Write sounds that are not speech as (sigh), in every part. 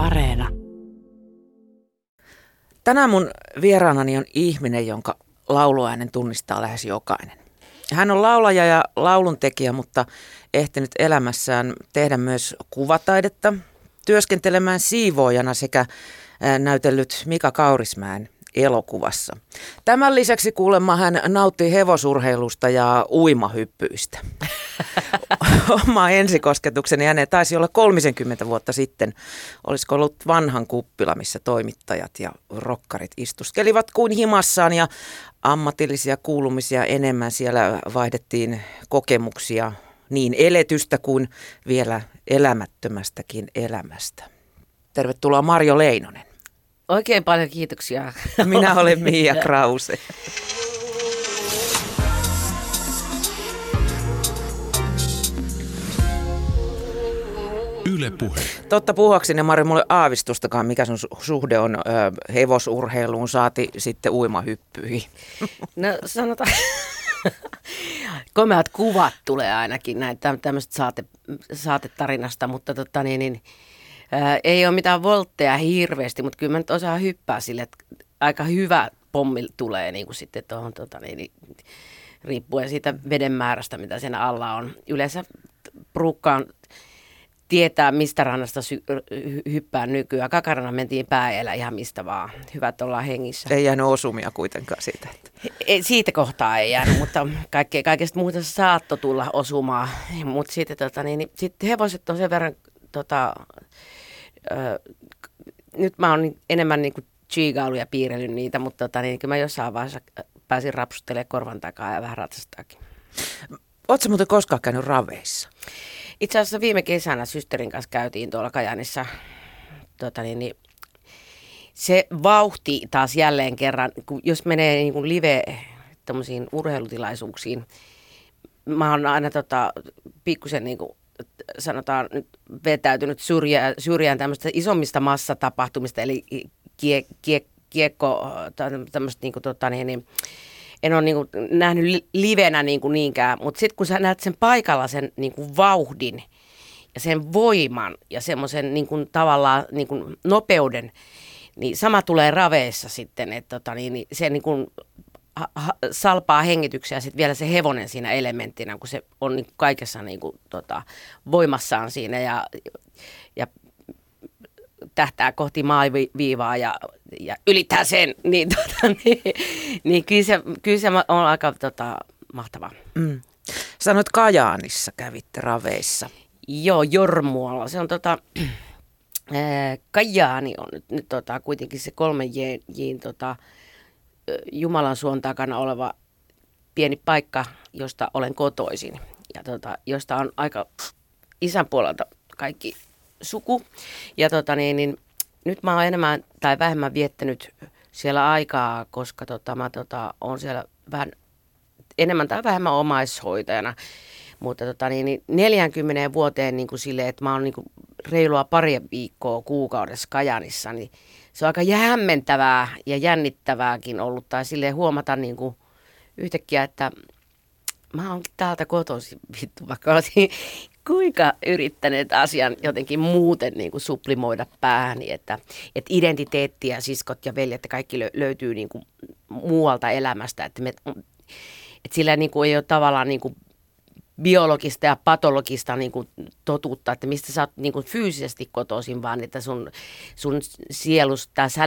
Areena. Tänään mun vieraanani on ihminen, jonka lauluäänen tunnistaa lähes jokainen. Hän on laulaja ja lauluntekijä, mutta ehtinyt elämässään tehdä myös kuvataidetta, työskentelemään siivoojana sekä näytellyt Mika Kaurismäen elokuvassa. Tämän lisäksi kuulemma hän nauttii hevosurheilusta ja uimahyppyistä. (laughs) Oma ensikosketukseni häneen taisi olla 30 vuotta sitten. Olisiko ollut vanhan kuppila, missä toimittajat ja rokkarit istuskelivat kuin himassaan ja ammatillisia kuulumisia enemmän. Siellä vaihdettiin kokemuksia niin eletystä kuin vielä elämättömästäkin elämästä. Tervetuloa Marjo Leinonen. Oikein paljon kiitoksia. (laughs) Minä (laughs) olen Mia Krause. Yle puhe. Totta puhuakseni, Mari, mulle aavistustakaan, mikä sun suhde on ö, hevosurheiluun, saati sitten uimahyppyihin. No sanotaan, (laughs) komeat kuvat tulee ainakin näin tämmöistä saate, saatetarinasta, mutta tota niin, niin ää, ei ole mitään voltteja hirveästi, mutta kyllä mä nyt osaan hyppää sille, että aika hyvä pommi tulee niin kuin sitten tuohon, tota niin, riippuen siitä veden määrästä, mitä sen alla on. Yleensä prukkaan tietää, mistä rannasta sy- hy- hyppää nykyään. Kakarana mentiin pääellä ihan mistä vaan. Hyvät ollaan hengissä. Ei jäänyt osumia kuitenkaan siitä. Että. Ei, siitä kohtaa ei jäänyt, mutta kaikkea, kaikesta muuta saatto tulla osumaan. Mutta sitten tota, niin, niin, sit hevoset on sen verran, tota, ö, nyt mä oon enemmän niin kuin chiigailuja piirrellyt niitä, mutta tota, niin, kyllä mä jossain vaiheessa pääsin rapsustelemaan korvan takaa ja vähän ratsastaakin. Oletko muuten koskaan käynyt raveissa? Itse asiassa viime kesänä systerin kanssa käytiin tuolla Kajanissa. Tota niin, niin, se vauhti taas jälleen kerran, kun jos menee niin kuin live urheilutilaisuuksiin, mä oon aina tota, pikkusen niin kuin, sanotaan nyt vetäytynyt syrjään, syrjään tämmöistä isommista massatapahtumista, eli kie, kie, kiekko, tämmöistä niin kuin, tota, niin, niin, en ole niin kuin nähnyt livenä niin kuin niinkään, mutta sitten kun sä näet sen paikalla sen niin kuin vauhdin ja sen voiman ja semmoisen niin kuin tavallaan niin kuin nopeuden, niin sama tulee raveissa sitten, että tota, niin, niin se niin kuin ha, salpaa hengityksiä ja sitten vielä se hevonen siinä elementtinä, kun se on niin kaikessa niin kuin, tota, voimassaan siinä ja, ja tähtää kohti maaviivaa ja, ja ylittää sen, niin, tota, (laughs) niin, niin kyllä, se, kyllä se on aika tota, mahtavaa. Mm. Sanoit Kajaanissa kävitte raveissa. Joo, Jormualla. Se on tota, (clears throat) Kajaani on nyt, nyt tota, kuitenkin se kolmen jiin tota, Jumalan suon takana oleva pieni paikka, josta olen kotoisin. Ja tota, josta on aika isän puolelta kaikki suku. Ja tota niin, niin nyt mä oon enemmän tai vähemmän viettänyt siellä aikaa, koska tota, mä tota, on siellä vähän enemmän tai vähemmän omaishoitajana. Mutta tota, niin, niin 40 vuoteen niin kuin sille, että mä oon niin kuin reilua pari viikkoa kuukaudessa Kajanissa, niin se on aika hämmentävää ja jännittävääkin ollut. Tai silleen huomata niin kuin yhtäkkiä, että mä oon täältä kotoisin (laughs) vittu, vaikka olisin kuinka yrittäneet asian jotenkin muuten niin kuin suplimoida päähäni, että, että identiteetti ja siskot ja veljet kaikki löytyy niin kuin muualta elämästä, että, me, että sillä niin kuin ei ole tavallaan niin kuin biologista ja patologista niin kuin totuutta, että mistä sä oot niin kuin fyysisesti kotoisin, vaan että sun, sun sielusta sä,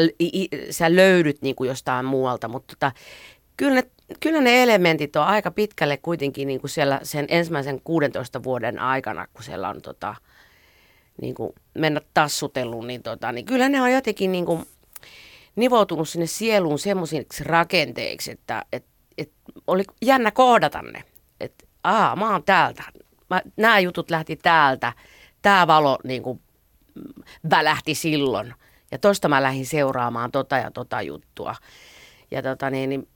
sä löydyt niin kuin jostain muualta, mutta tota, kyllä ne kyllä ne elementit on aika pitkälle kuitenkin niin kuin siellä sen ensimmäisen 16 vuoden aikana, kun siellä on tota, niin kuin mennä tassutellut, niin, tota, niin kyllä ne on jotenkin niin kuin nivoutunut sinne sieluun semmoisiksi rakenteiksi, että et, et oli jännä kohdata ne. Että aa, mä oon täältä. Mä, nämä jutut lähti täältä. Tämä valo niin kuin, välähti silloin. Ja tosta mä lähdin seuraamaan tota ja tota juttua. Ja tota niin, niin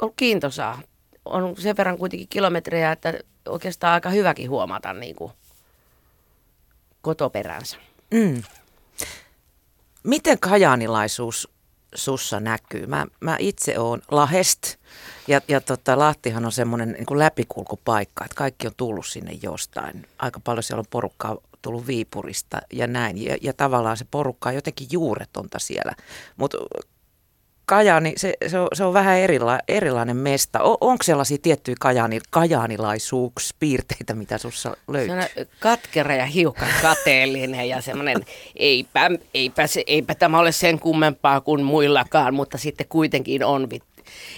ollut kiintosaa. On sen verran kuitenkin kilometrejä, että oikeastaan aika hyväkin huomata niin kuin kotoperänsä. Mm. Miten kajaanilaisuus sussa näkyy? Mä, mä itse oon Lahest ja, ja tota, Lahtihan on semmoinen niin läpikulkupaikka, että kaikki on tullut sinne jostain. Aika paljon siellä on porukkaa tullut Viipurista ja näin. Ja, ja tavallaan se porukka on jotenkin juuretonta siellä. Mutta Kajaani, se, se, on, se on vähän erila, erilainen mesta. O, onko sellaisia tiettyjä kajaani, kajaanilaisuuksia, piirteitä, mitä sinussa löytyy? katkera ja hiukan kateellinen ja semmoinen, eipä, eipä, se, eipä tämä ole sen kummempaa kuin muillakaan, mutta sitten kuitenkin on.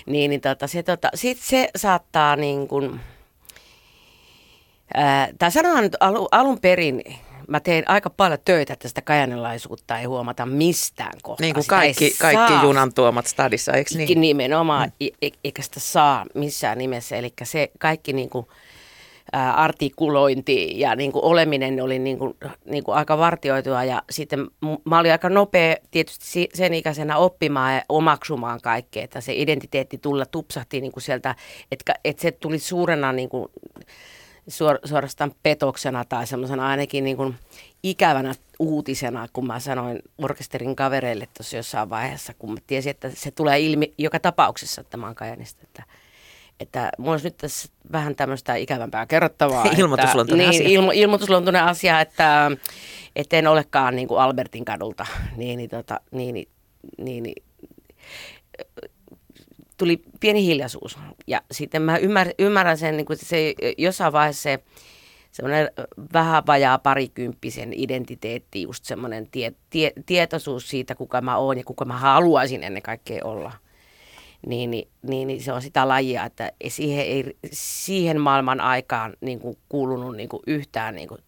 Niin, niin tota, se, tota, sit se saattaa niin kuin, ää, tai sanotaan nyt alun, alun perin, mä teen aika paljon töitä, että sitä kajanilaisuutta ei huomata mistään kohtaa. Niin kuin kaikki, kaikki junan tuomat stadissa, eikö niin? Nimenomaan, mm. E-, eikä sitä saa missään nimessä. Eli se kaikki niin kuin, ä, artikulointi ja niin kuin oleminen oli niin kuin, niin kuin aika vartioitua ja sitten mä olin aika nopea tietysti sen ikäisenä oppimaan ja omaksumaan kaikkea, että se identiteetti tulla tupsahti niin kuin sieltä, että, että se tuli suurena niin kuin, suor, suorastaan petoksena tai semmoisena ainakin niin kuin ikävänä uutisena, kun mä sanoin orkesterin kavereille tuossa jossain vaiheessa, kun mä tiesin, että se tulee ilmi joka tapauksessa, että mä oon Kajanista, että että mulla olisi nyt tässä vähän tämmöistä ikävämpää kerrottavaa. (laughs) Ilmoitusluontoinen että, asia. Niin, ilmo, ilmoitusluontoinen asia, että, että en olekaan niin kuin Albertin kadulta. Niin, niin, tota, niin, niin, niin, tuli pieni hiljaisuus. Ja sitten mä ymmär, ymmärrän sen, niin kuin se jossain vaiheessa se semmoinen vähän vajaa parikymppisen identiteetti, just semmoinen tie, tie, tietoisuus siitä, kuka mä oon ja kuka mä haluaisin ennen kaikkea olla. Niin, niin, niin, niin se on sitä lajia, että siihen, ei, siihen maailman aikaan niin kuin kuulunut niin kuin yhtään niin kuin,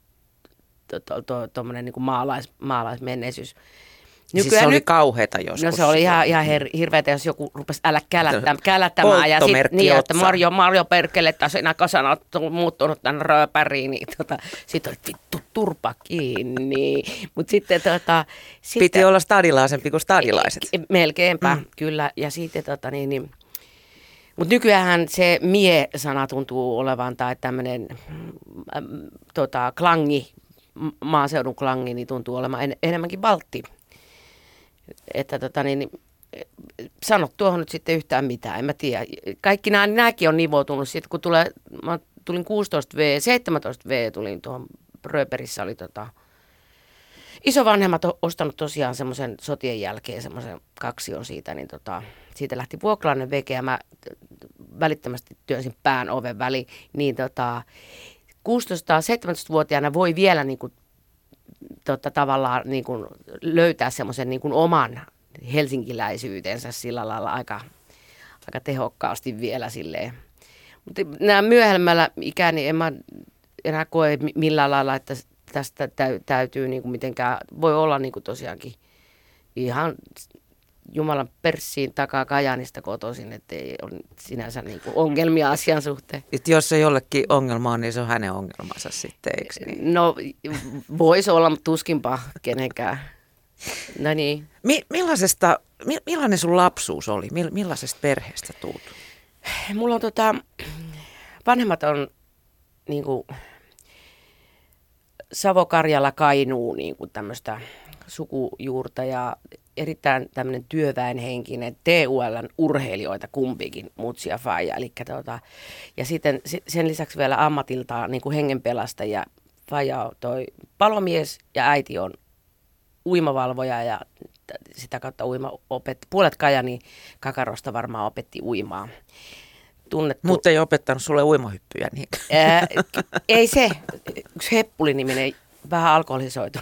to, to, to, to, niin kuin maalais, maalaismenneisyys. Nykyään siis se oli kauheata joskus. No se oli ihan, ihan her, hirveätä, jos joku rupesi älä kälättämään, (laughs) kälättämään ja sitten niin, että Marjo, Marjo Perkele taas enää kasana on muuttunut tänne rööpäriin, niin tota, sitten oli vittu turpa kiinni. Mutta sitten tota... Sitten, Piti olla stadilaisempi kuin stadilaiset. Melkeinpä, mm. kyllä. Ja sitten tota niin, niin mutta nykyään se mie-sana tuntuu olevan tai tämmöinen tota, klangi, maaseudun klangi, niin tuntuu olemaan en, enemmänkin valtti että tota niin, sano tuohon nyt sitten yhtään mitään, en mä tiedä. Kaikki nämä, nämäkin on nivoutunut sitten, kun tulee, mä tulin 16V, 17V tulin tuohon Röperissä oli tota, isovanhemmat on ostanut tosiaan semmoisen sotien jälkeen semmoisen kaksion siitä, niin tota, siitä lähti vuokralainen veke ja mä välittömästi työnsin pään oven väliin, niin tota, 16-17-vuotiaana voi vielä niin kuin tota, tavallaan niin kuin löytää semmoisen niin kuin oman helsinkiläisyytensä sillä lailla aika, aika tehokkaasti vielä silleen. Mutta nämä myöhemmällä ikäni en mä enää koe millään lailla, että tästä täytyy niin kuin mitenkään, voi olla niin kuin tosiaankin ihan Jumalan perssiin takaa Kajanista kotoisin, että ei ole sinänsä niin kuin ongelmia asian suhteen. Et jos se jollekin ongelma on, niin se on hänen ongelmansa sitten, eikö niin? No voisi olla, mutta tuskinpa kenenkään. No niin. Mi- millaisesta, mi- millainen sun lapsuus oli? Mi- millaisesta perheestä tuut? Mulla on tota, vanhemmat on niin kuin, Savo-Karjala Kainuu niin kuin tämmöistä sukujuurta ja erittäin tämmöinen työväenhenkinen TULn urheilijoita kumpikin, Mutsi ja Faija. Eli tota, ja sitten sen lisäksi vielä ammatiltaan niin kuin hengenpelastajia. Faija on toi palomies ja äiti on uimavalvoja ja sitä kautta uima opetti. Puolet Kajani Kakarosta varmaan opetti uimaa. Tunnettu. Mutta ei opettanut sulle uimahyppyjä niin. Ää, ei se. Yksi Heppuli-niminen vähän alkoholisoitu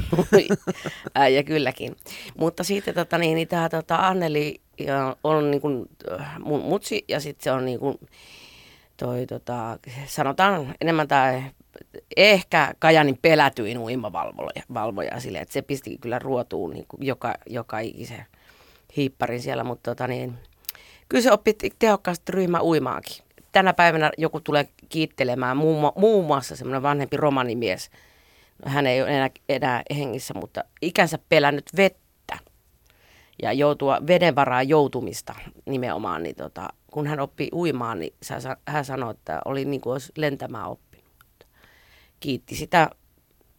(laughs) äijä kylläkin. Mutta sitten tota, niin, niin tämä tota, Anneli ja on niin kuin, äh, mun mutsi ja sitten se on niin kuin, toi, tota, sanotaan enemmän tai ehkä Kajanin pelätyin uimavalvoja valvoja, sille, että se pisti kyllä ruotuun niin kuin joka, joka ikisen hiipparin siellä, mutta tota, niin, kyllä se oppi tehokkaasti ryhmä uimaakin. Tänä päivänä joku tulee kiittelemään, muun, muun muassa semmoinen vanhempi romanimies – hän ei ole enää, enää hengissä, mutta ikänsä pelännyt vettä ja joutua vedenvaraan joutumista nimenomaan, niin tota, kun hän oppi uimaan, niin hän sanoi, että oli niin kuin olisi lentämään oppinut. Kiitti sitä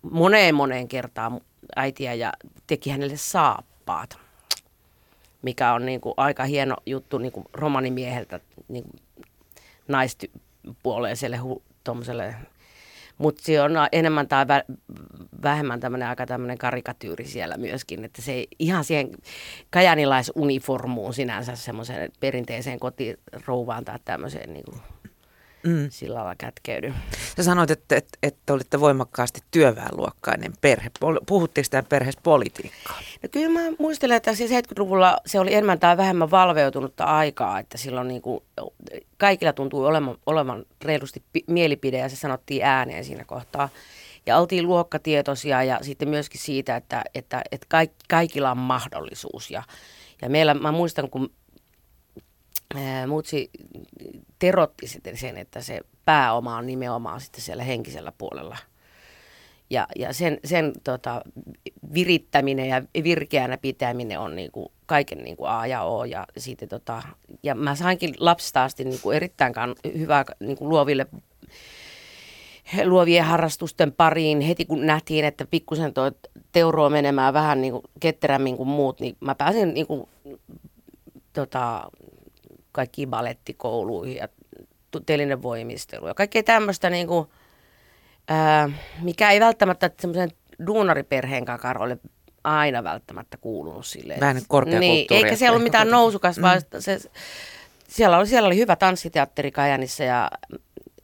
moneen moneen kertaan äitiä ja teki hänelle saappaat, mikä on niin kuin aika hieno juttu niin kuin romanimieheltä niin kuin naistypuoleiselle hu, Mutta se on enemmän tai vä- vähemmän tämmöinen aika tämmöinen karikatyyri siellä myöskin, että se ihan siihen kajanilaisuniformuun sinänsä semmoiseen perinteiseen kotirouvaan tai tämmöiseen niin kuin mm. sillä lailla kätkeydy. Sä sanoit, että, että, että olitte voimakkaasti työväenluokkainen perhe. Puhuttiinko tämä perheessä politiikkaa? No kyllä mä muistelen, että siis 70-luvulla se oli enemmän tai vähemmän valveutunutta aikaa, että silloin niin kuin kaikilla tuntui olevan, olevan reilusti mielipide ja se sanottiin ääneen siinä kohtaa. Ja oltiin luokkatietoisia ja sitten myöskin siitä, että, että, että kaikilla on mahdollisuus. Ja, ja meillä, mä muistan, kun Mutsi terotti sitten sen, että se pääoma on nimenomaan sitten siellä henkisellä puolella. Ja, ja sen, sen tota, virittäminen ja virkeänä pitäminen on niinku kaiken niinku A ja O. Ja, siitä, tota, ja mä sainkin lapsesta asti niinku erittäin hyvää niinku luoville luovien harrastusten pariin heti kun nähtiin, että pikkusen tuo teuro menemään vähän niin kuin ketterämmin kuin muut, niin mä pääsin niin kuin, tota, kaikkiin balettikouluihin ja telinen voimistelu ja kaikkea tämmöistä, niin kuin, ää, mikä ei välttämättä semmoisen duunariperheen kakaroille aina välttämättä kuulunut silleen. Vähän niin, eikä se ollut mitään nousukas, mm. vaan se, siellä, oli, siellä oli hyvä tanssiteatteri Kajanissa ja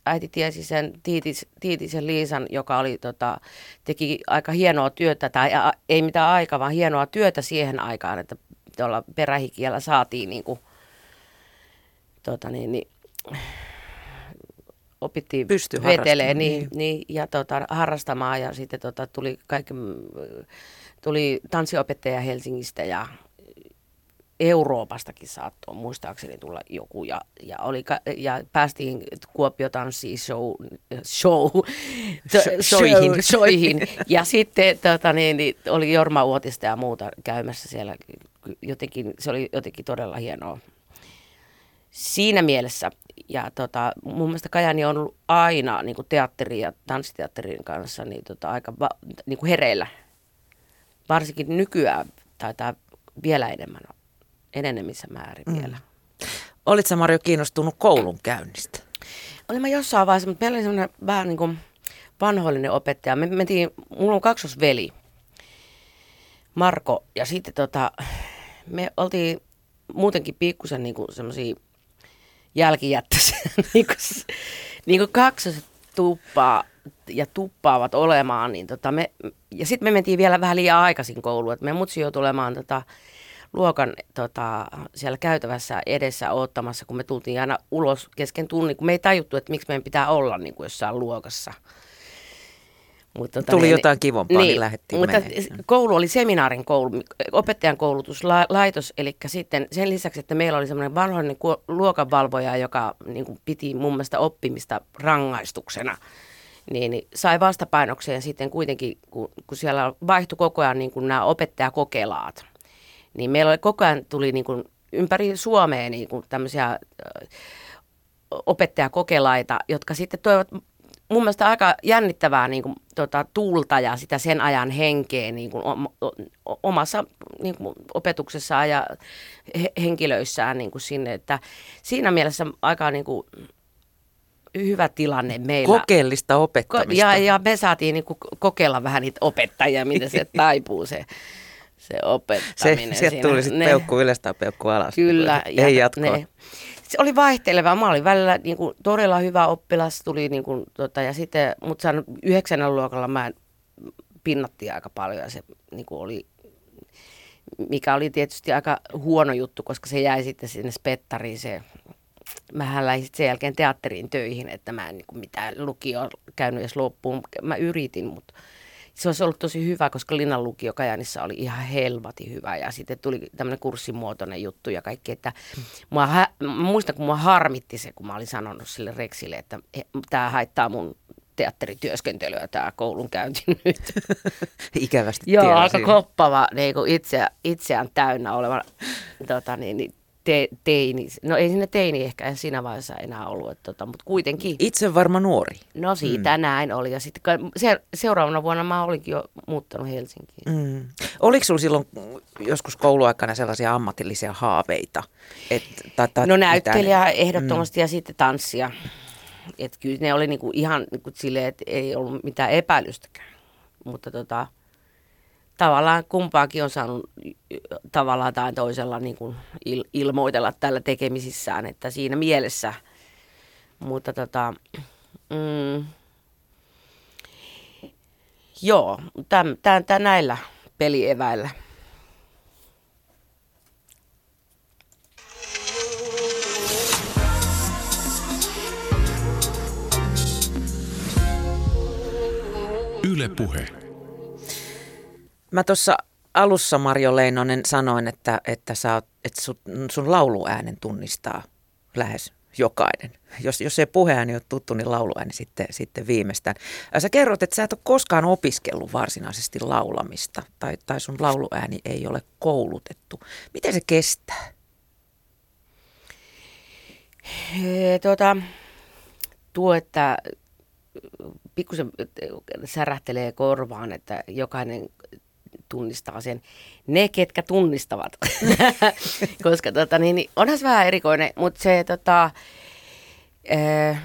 äiti tiesi sen Tiitis, Tiitisen Liisan, joka oli, tota, teki aika hienoa työtä, tai a, ei mitään aikaa, vaan hienoa työtä siihen aikaan, että tuolla perähikiellä saatiin niin kuin, tota, niin, niin, opittiin vetelee niin, niin. Niin, ja tota, harrastamaan ja sitten tota, tuli, kaikki, tuli tanssiopettaja Helsingistä ja Euroopastakin saattoi muistaakseni tulla joku ja, ja, oli, ja päästiin Kuopio tanssiin show, show, showihin. showihin. ja sitten tota, niin, niin, oli Jorma Uotista ja muuta käymässä siellä. Jotenkin, se oli jotenkin todella hienoa siinä mielessä. Ja tota, mun mielestä Kajani on ollut aina niin kuin teatterin ja tanssiteatterin kanssa niin tota, aika va, niin kuin hereillä. Varsinkin nykyään taitaa vielä enemmän, enenemissä määrin mm. vielä. Olitko Marjo kiinnostunut koulun käynnistä? Olin mä jossain vaiheessa, mutta meillä oli semmoinen vähän niin kuin vanhoillinen opettaja. Me mentiin, mulla on kaksosveli, Marko, ja sitten tota, me oltiin muutenkin pikkusen niin semmoisia jälkijättöisiä, (laughs) niin kuin, niin kuin kaksoset tuppaa ja tuppaavat olemaan. Niin tota me, ja sitten me mentiin vielä vähän liian aikaisin kouluun, että me mutsi jo tulemaan tota, luokan tota, siellä käytävässä edessä ottamassa, kun me tultiin aina ulos kesken tunnin, kun me ei tajuttu, että miksi meidän pitää olla niin kuin jossain luokassa. Mutta, tota, Tuli niin, jotain kivompaa, niin, niin lähdettiin Mutta menemään. koulu oli seminaarin koulu, opettajan koulutuslaitos, eli sitten sen lisäksi, että meillä oli semmoinen vanhoinen luokanvalvoja, joka niin kuin piti mun mielestä oppimista rangaistuksena, niin, niin sai vastapainokseen sitten kuitenkin, kun, kun siellä vaihtui koko ajan niin kuin nämä opettajakokelaat, niin meillä oli koko ajan tuli niin kuin ympäri Suomea niin kuin tämmöisiä opettajakokelaita, jotka sitten toivat mun mielestä aika jännittävää niin kuin, tota, tuulta ja sitä sen ajan henkeä niin kuin, omassa niin kuin, opetuksessaan ja he, henkilöissään niin kuin sinne. Että siinä mielessä aika niin kuin, hyvä tilanne meillä. Kokeellista opettamista. Ja, ja me saatiin niin kuin, kokeilla vähän niitä opettajia, miten se (laughs) taipuu se se opettaminen. Se, sieltä tuli sitten peukku ylös tai peukku alas. Kyllä. Ei jatkoa. Ne, se oli vaihteleva. Mä olin välillä niin kuin, todella hyvä oppilas, tuli, niin kuin, tota, ja sitten, mutta saanut yhdeksännellä luokalla mä pinnattiin aika paljon ja se niin kuin oli, mikä oli tietysti aika huono juttu, koska se jäi sitten sinne spettariin se Mähän lähdin sen jälkeen teatteriin töihin, että mä en niin kuin mitään lukio käynyt edes loppuun. Mä yritin, mutta se olisi ollut tosi hyvä, koska Linnan lukio Kajanissa oli ihan helvati hyvä ja sitten tuli tämmöinen kurssimuotoinen juttu ja kaikki, että mua, mä muistan, kun mua harmitti se, kun mä olin sanonut sille Rexille, että tämä haittaa mun teatterityöskentelyä tämä koulun käynti (laughs) nyt. Ikävästi Joo, aika koppava niin itse, itseään täynnä oleva tota, niin, niin, te, teini. No ei sinne teini ehkä siinä vaiheessa enää ollut, että, tota, mutta kuitenkin. Itse varma nuori. No siitä mm. näin oli. Ja sitten se, seuraavana vuonna mä olinkin jo muuttanut Helsinkiin. Mm. Oliko sinulla silloin joskus kouluaikana sellaisia ammatillisia haaveita? Et, tai, tai no näyttelijä mitään? ehdottomasti mm. ja sitten tanssia. Että kyllä ne oli niinku ihan niinku silleen, että ei ollut mitään epäilystäkään. Mutta tota, tavallaan kumpaakin on saanut tavallaan tai toisella niin kuin il, ilmoitella tällä tekemisissään, että siinä mielessä. Mutta tota, mm, joo, tämän, tämän, tämän näillä pelieväillä. Yle Puhe. Mä tuossa alussa Marjo Leinonen sanoin, että, että, sä oot, että sun, sun lauluäänen tunnistaa lähes jokainen. Jos, jos ei puheääni ole tuttu, niin lauluääni sitten, sitten viimeistään. Sä kerrot, että sä et ole koskaan opiskellut varsinaisesti laulamista tai, tai sun lauluääni ei ole koulutettu. Miten se kestää? He, tuota, tuo, että pikkusen särähtelee korvaan, että jokainen tunnistaa sen. Ne, ketkä tunnistavat. (laughs) Koska tota, niin, niin, onhan se vähän erikoinen, mutta se tota, äh,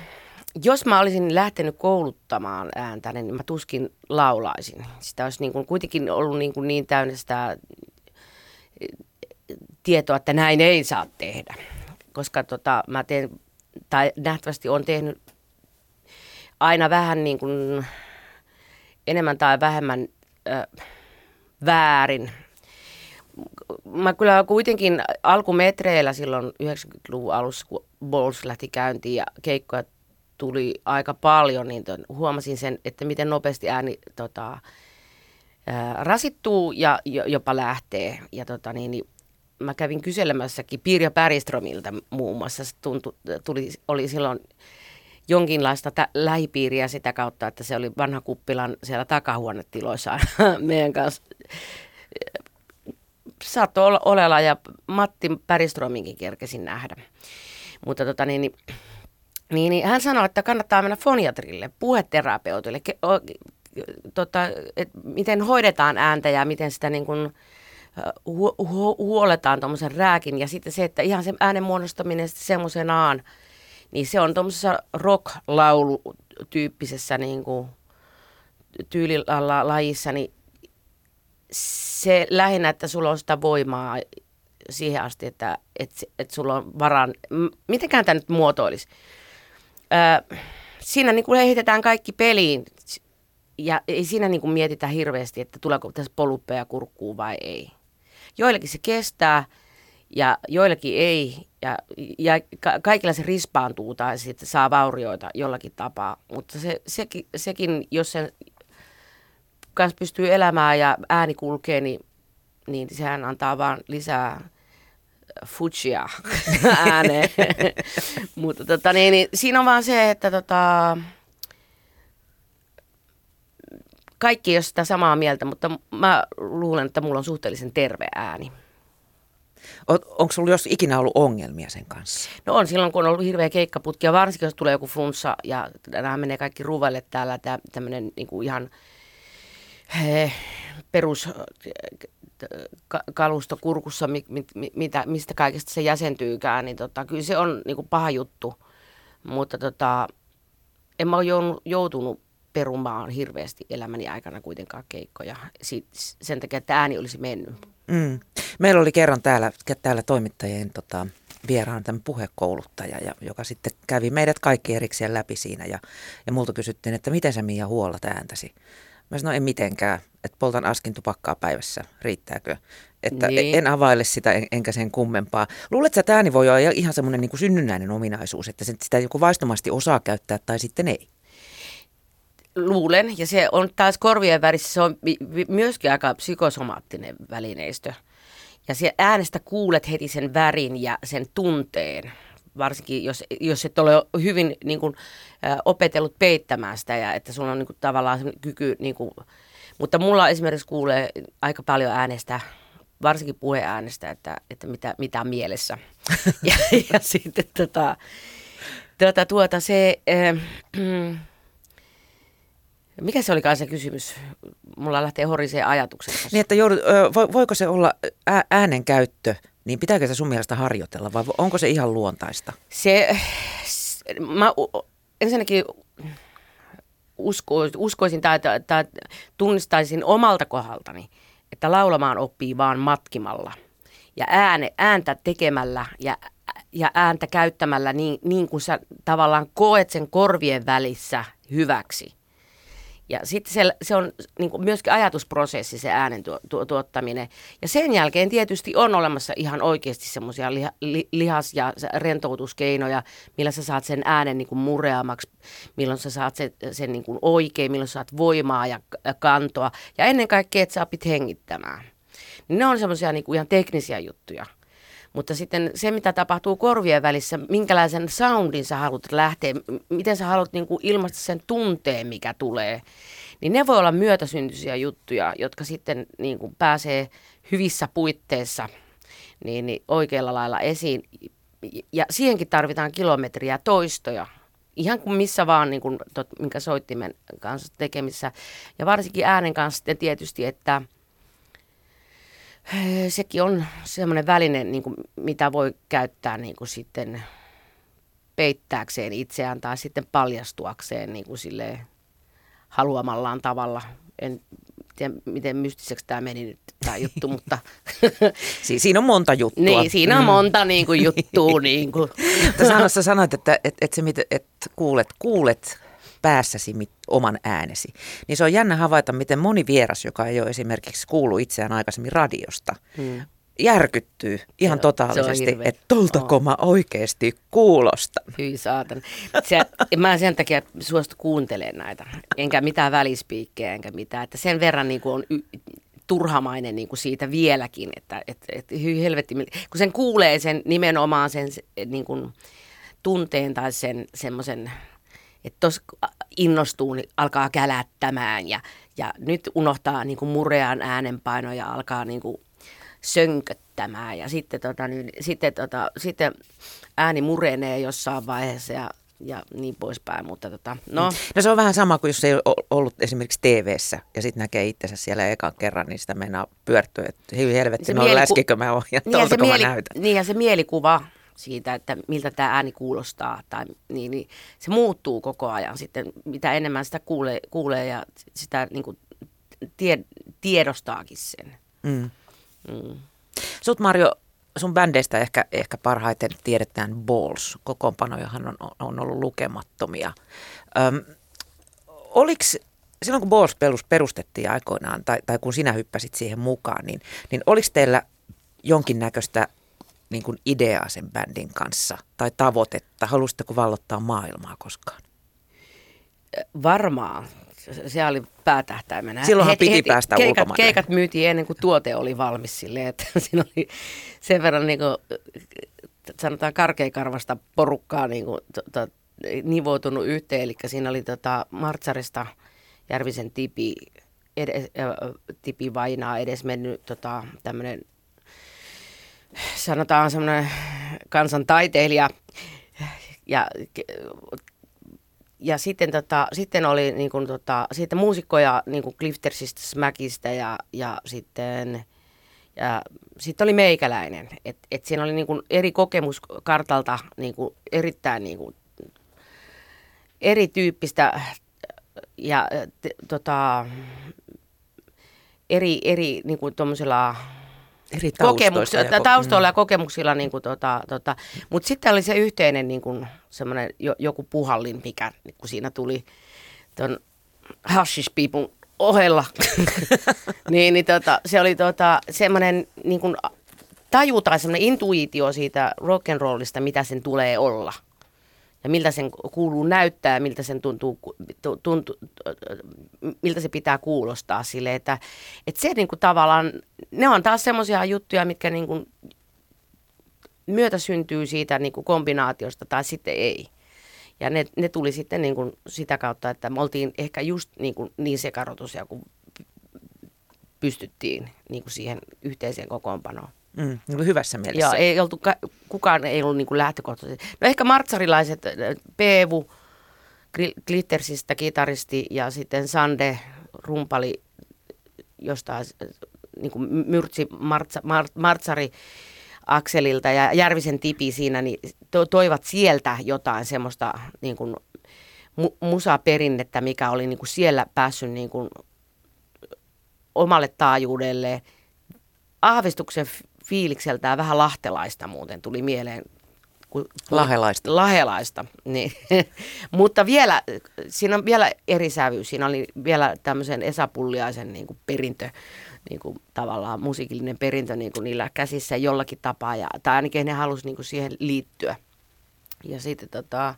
jos mä olisin lähtenyt kouluttamaan ääntä, niin mä tuskin laulaisin. Sitä olisi niin kuin, kuitenkin ollut niin, kuin niin täynnä sitä tietoa, että näin ei saa tehdä. Koska tota, mä teen, tai nähtävästi on tehnyt aina vähän niin kuin enemmän tai vähemmän ö, väärin. Mä kyllä kuitenkin alkumetreillä silloin 90-luvun alussa, kun Balls lähti käyntiin ja keikkoja tuli aika paljon, niin ton, huomasin sen, että miten nopeasti ääni tota, ää, rasittuu ja jopa lähtee. Ja tota, niin, niin, mä kävin kyselemässäkin Pirja Päriströmiltä muun muassa. Tuntui, tuli, oli silloin jonkinlaista tä- lähipiiriä sitä kautta, että se oli vanha kuppilan siellä takahuonetiloissa (laughs) meidän kanssa. Saattoi olla Olela ja Matti Päristrominkin kerkesin nähdä. Mutta tota niin, niin, niin, niin hän sanoi, että kannattaa mennä foniatrille, puheterapeutille, ke, o, tota, et miten hoidetaan ääntä ja miten sitä niin kuin, hu, hu, huoletaan tuommoisen rääkin. Ja sitten se, että ihan se äänen muodostaminen semmoisenaan – niin se on tuommoisessa rock-laulu-tyyppisessä niin kuin tyylilajissa, niin se lähinnä, että sulla on sitä voimaa siihen asti, että, että, että sulla on varan, mitenkään tämä nyt muotoilisi. Öö, siinä niin kuin heitetään kaikki peliin ja ei siinä niin kuin mietitä hirveästi, että tuleeko tässä poluppeja kurkkuu vai ei. Joillekin se kestää ja joillekin ei ja, ja ka- kaikilla se rispaantuu tai sitten saa vaurioita jollakin tapaa, mutta se, sekin, sekin, jos sen kanssa pystyy elämään ja ääni kulkee, niin, niin sehän antaa vaan lisää futsia (laughs) ääneen. (laughs) mutta tota, niin, niin, siinä on vaan se, että tota, kaikki ei ole sitä samaa mieltä, mutta mä luulen, että mulla on suhteellisen terve ääni. On, onko sinulla jos ikinä ollut ongelmia sen kanssa? No on silloin, kun on ollut hirveä keikkaputki ja varsinkin jos tulee joku flunssa ja nämä menee kaikki ruvalle täällä, tämmöinen niin kuin ihan he, eh, perus kalusto kurkussa, mi, mi, mitä, mistä kaikesta se jäsentyykään, niin tota, kyllä se on niin kuin paha juttu. Mutta tota, en mä ole joutunut perumaan hirveästi elämäni aikana kuitenkaan keikkoja sen takia, että ääni olisi mennyt. Mm. Meillä oli kerran täällä, täällä toimittajien tota, vieraan tämän puhekouluttaja, ja, joka sitten kävi meidät kaikki erikseen läpi siinä. Ja, ja multa kysyttiin, että miten sä Mia huollat ääntäsi? Mä sanoin, en mitenkään, että poltan askin tupakkaa päivässä, riittääkö? Että niin. en availe sitä en, enkä sen kummempaa. Luuletko, että ääni voi olla ihan semmoinen niin synnynnäinen ominaisuus, että sitä joku vaistomasti osaa käyttää tai sitten ei? Luulen, ja se on taas korvien värissä, se on myöskin aika psykosomaattinen välineistö. Ja se äänestä kuulet heti sen värin ja sen tunteen, varsinkin jos, jos et ole hyvin niin kuin, opetellut peittämään sitä ja että sulla on niin kuin, tavallaan se kyky, niin kuin, mutta mulla esimerkiksi kuulee aika paljon äänestä, varsinkin puheäänestä, että, että mitä, mitä on mielessä. (laughs) ja, ja sitten tota, tuota, tuota se... Äh, mikä se olikaan se kysymys? Mulla lähtee horiseen ajatukset. Niin, että joudut, voiko se olla äänen käyttö, niin pitääkö se sun mielestä harjoitella vai onko se ihan luontaista? Se, mä ensinnäkin usko, uskoisin tai, tai, tai tunnistaisin omalta kohdaltani, että laulamaan oppii vaan matkimalla. Ja ääne, ääntä tekemällä ja, ja ääntä käyttämällä niin, niin kuin sä tavallaan koet sen korvien välissä hyväksi – ja sitten se, se on niin kuin myöskin ajatusprosessi, se äänen tuo, tuo, tuottaminen. Ja sen jälkeen tietysti on olemassa ihan oikeasti semmoisia liha, li, lihas- ja rentoutuskeinoja, millä sä saat sen äänen niin kuin mureamaksi, milloin sä saat sen, sen niin kuin oikein, milloin sä saat voimaa ja kantoa. Ja ennen kaikkea, että sä opit hengittämään. Ne on semmoisia niin ihan teknisiä juttuja. Mutta sitten se, mitä tapahtuu korvien välissä, minkälaisen soundin sä haluat lähteä, miten sä haluat niin kuin ilmaista sen tunteen, mikä tulee, niin ne voi olla myötäsyntyisiä juttuja, jotka sitten niin kuin pääsee hyvissä puitteissa niin, niin oikealla lailla esiin. Ja siihenkin tarvitaan kilometriä toistoja, ihan kuin missä vaan, niin kuin tot, minkä soittimen kanssa tekemissä. Ja varsinkin äänen kanssa sitten tietysti, että – sekin on semmoinen väline, niin kuin, mitä voi käyttää niin kuin sitten peittääkseen itseään tai sitten paljastuakseen niin kuin silleen haluamallaan tavalla. En tiedä, miten mystiseksi tämä meni nyt tämä juttu, (laughs) mutta... siis siinä on monta juttua. Niin, siinä on mm. monta niin kuin, juttua. niin kuin. Sano, sä sanoit, että, että, että, se, että kuulet, kuulet päässäsi mit, oman äänesi. Niin se on jännä havaita, miten moni vieras, joka ei ole esimerkiksi kuullut itseään aikaisemmin radiosta, hmm. järkyttyy ihan se totaalisesti, että toltako oh. mä oikeasti kuulostan. Hyi saatan. Se, mä sen takia suostu kuuntelemaan näitä, enkä mitään välispiikkejä, enkä mitään. Että sen verran niin kuin on y- turhamainen niin kuin siitä vieläkin, että et, et, hyi helvetti, kun sen kuulee sen nimenomaan sen niin kuin, tunteen tai sen semmoisen että tuossa innostuu, niin alkaa kälättämään ja, ja nyt unohtaa niin kuin murean äänenpaino ja alkaa niin kuin sönköttämään ja sitten, tota, niin, sitten, tota, sitten ääni murenee jossain vaiheessa ja ja niin poispäin. Mutta tota, no. no se on vähän sama kuin jos ei ollut esimerkiksi tv ja sitten näkee itsensä siellä ekan kerran, niin sitä meinaa pyörtyä, että hei helvetti, no mieliku- läskikö mä oon ja niin se mieli- mä näytän. Niin ja se mielikuva siitä, että miltä tämä ääni kuulostaa, tai, niin, niin se muuttuu koko ajan sitten, mitä enemmän sitä kuulee, kuulee ja sitä niin kuin tie, tiedostaakin sen. Mm. Mm. Sut Mario, sun bändeistä ehkä, ehkä parhaiten tiedetään Balls. Kokoonpanojahan on, on ollut lukemattomia. Öm, oliks, silloin kun Balls perustettiin aikoinaan, tai, tai kun sinä hyppäsit siihen mukaan, niin, niin oliko teillä jonkinnäköistä niin kuin ideaa sen bändin kanssa tai tavoitetta? Haluaisitteko vallottaa maailmaa koskaan? Varmaan. Se oli päätähtäimenä. Silloinhan heti, piti heti, päästä keikat, ulkomaille. Keikat myytiin ennen kuin tuote oli valmis silleen, että (laughs) siinä oli sen verran niin kuin, sanotaan karkeikarvasta porukkaa niin kuin, to, to, nivoutunut yhteen. Eli siinä oli tota, Martsarista Järvisen tipi, edes, äh, tipi vainaa edes mennyt tota, tämmöinen sanotaan semmoinen kansantaiteilija ja, ja sitten, tota, sitten oli niin kuin, tota, sitten muusikkoja niin kuin Cliftersista, Smackista ja, ja sitten ja sitten oli meikäläinen. Et, et siinä oli niin kuin eri kokemus kartalta niin erittäin niin kuin erityyppistä ja t, tota, eri, eri niin kuin eri kokemuksilla, ja, taustoilla ja kokemuksilla. Niin kuin, tota, tota. Mutta sitten oli se yhteinen niin kuin, jo, joku puhallin, mikä niin kuin siinä tuli tuon hashish-piipun ohella. (laughs) niin, niin tota, se oli tota, semmoinen niin kuin, taju tai semmoinen intuitio siitä rock'n'rollista, mitä sen tulee olla ja miltä sen kuuluu näyttää, miltä sen tuntuu, tuntuu miltä se pitää kuulostaa sille, että, että se niin kuin tavallaan, ne on taas semmoisia juttuja, mitkä niin kuin myötä syntyy siitä niin kuin kombinaatiosta tai sitten ei. Ja ne, ne tuli sitten niin kuin sitä kautta, että me oltiin ehkä just niin, kuin niin sekarotusia, kun pystyttiin niin kuin siihen yhteiseen kokoonpanoon. Mm, niin hyvässä mielessä. Joo, ei oltu, kukaan ei ollut niin kuin lähtökohtaisesti. No ehkä martsarilaiset, Peevu, Glittersistä kitaristi ja sitten Sande rumpali jostain niin kuin Myrtsi Martsa, Mar, Martsari Akselilta ja Järvisen Tipi siinä, niin to, toivat sieltä jotain semmoista niin kuin mu- musaperinnettä, mikä oli niin kuin siellä päässyt niin kuin omalle taajuudelle. Aavistuksen fiilikseltään vähän lahtelaista muuten tuli mieleen. Kun, lahelaista. Lahelaista, (laughs) niin. Mutta vielä, siinä on vielä eri sävy. Siinä oli vielä tämmöisen Esa Pulliaisen niin kuin perintö, niin kuin tavallaan musiikillinen perintö niin kuin niillä käsissä jollakin tapaa. Ja, tai ainakin ne halusi niin kuin siihen liittyä. Ja sitten tota,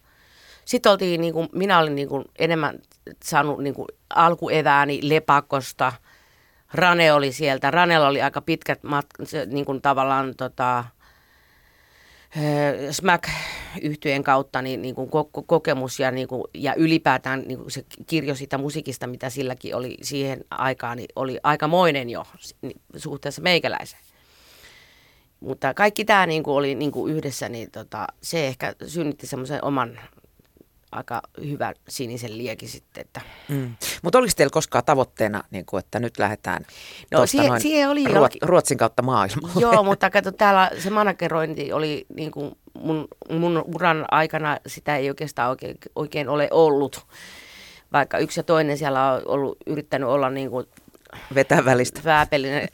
sitten oltiin, niin kuin, minä olin niin kuin, enemmän saanut niin kuin, alkuevääni Lepakosta. Rane oli sieltä. Ranella oli aika pitkät matkat, niin kuin tavallaan tota, smack yhtyeen kautta niin, niin kuin ko- kokemus ja, niin kuin, ja ylipäätään niin kuin se kirjo siitä musiikista, mitä silläkin oli siihen aikaan, niin oli aikamoinen jo suhteessa meikäläiseen. Mutta kaikki tämä niin kuin oli niin kuin yhdessä, niin tota, se ehkä synnytti semmoisen oman aika hyvä sinisen lieki sitten. Että. Mm. Mutta oliko teillä koskaan tavoitteena, niin kuin, että nyt lähdetään no, siihen, noin siihen oli Ruot, jollakin... Ruotsin kautta maailmaan? Joo, (laughs) mutta kato, täällä se managerointi oli niin kuin mun, mun uran aikana, sitä ei oikeastaan oikein, oikein ole ollut. Vaikka yksi ja toinen siellä on ollut, yrittänyt olla niin kuin vetää välistä. Vääpellinen.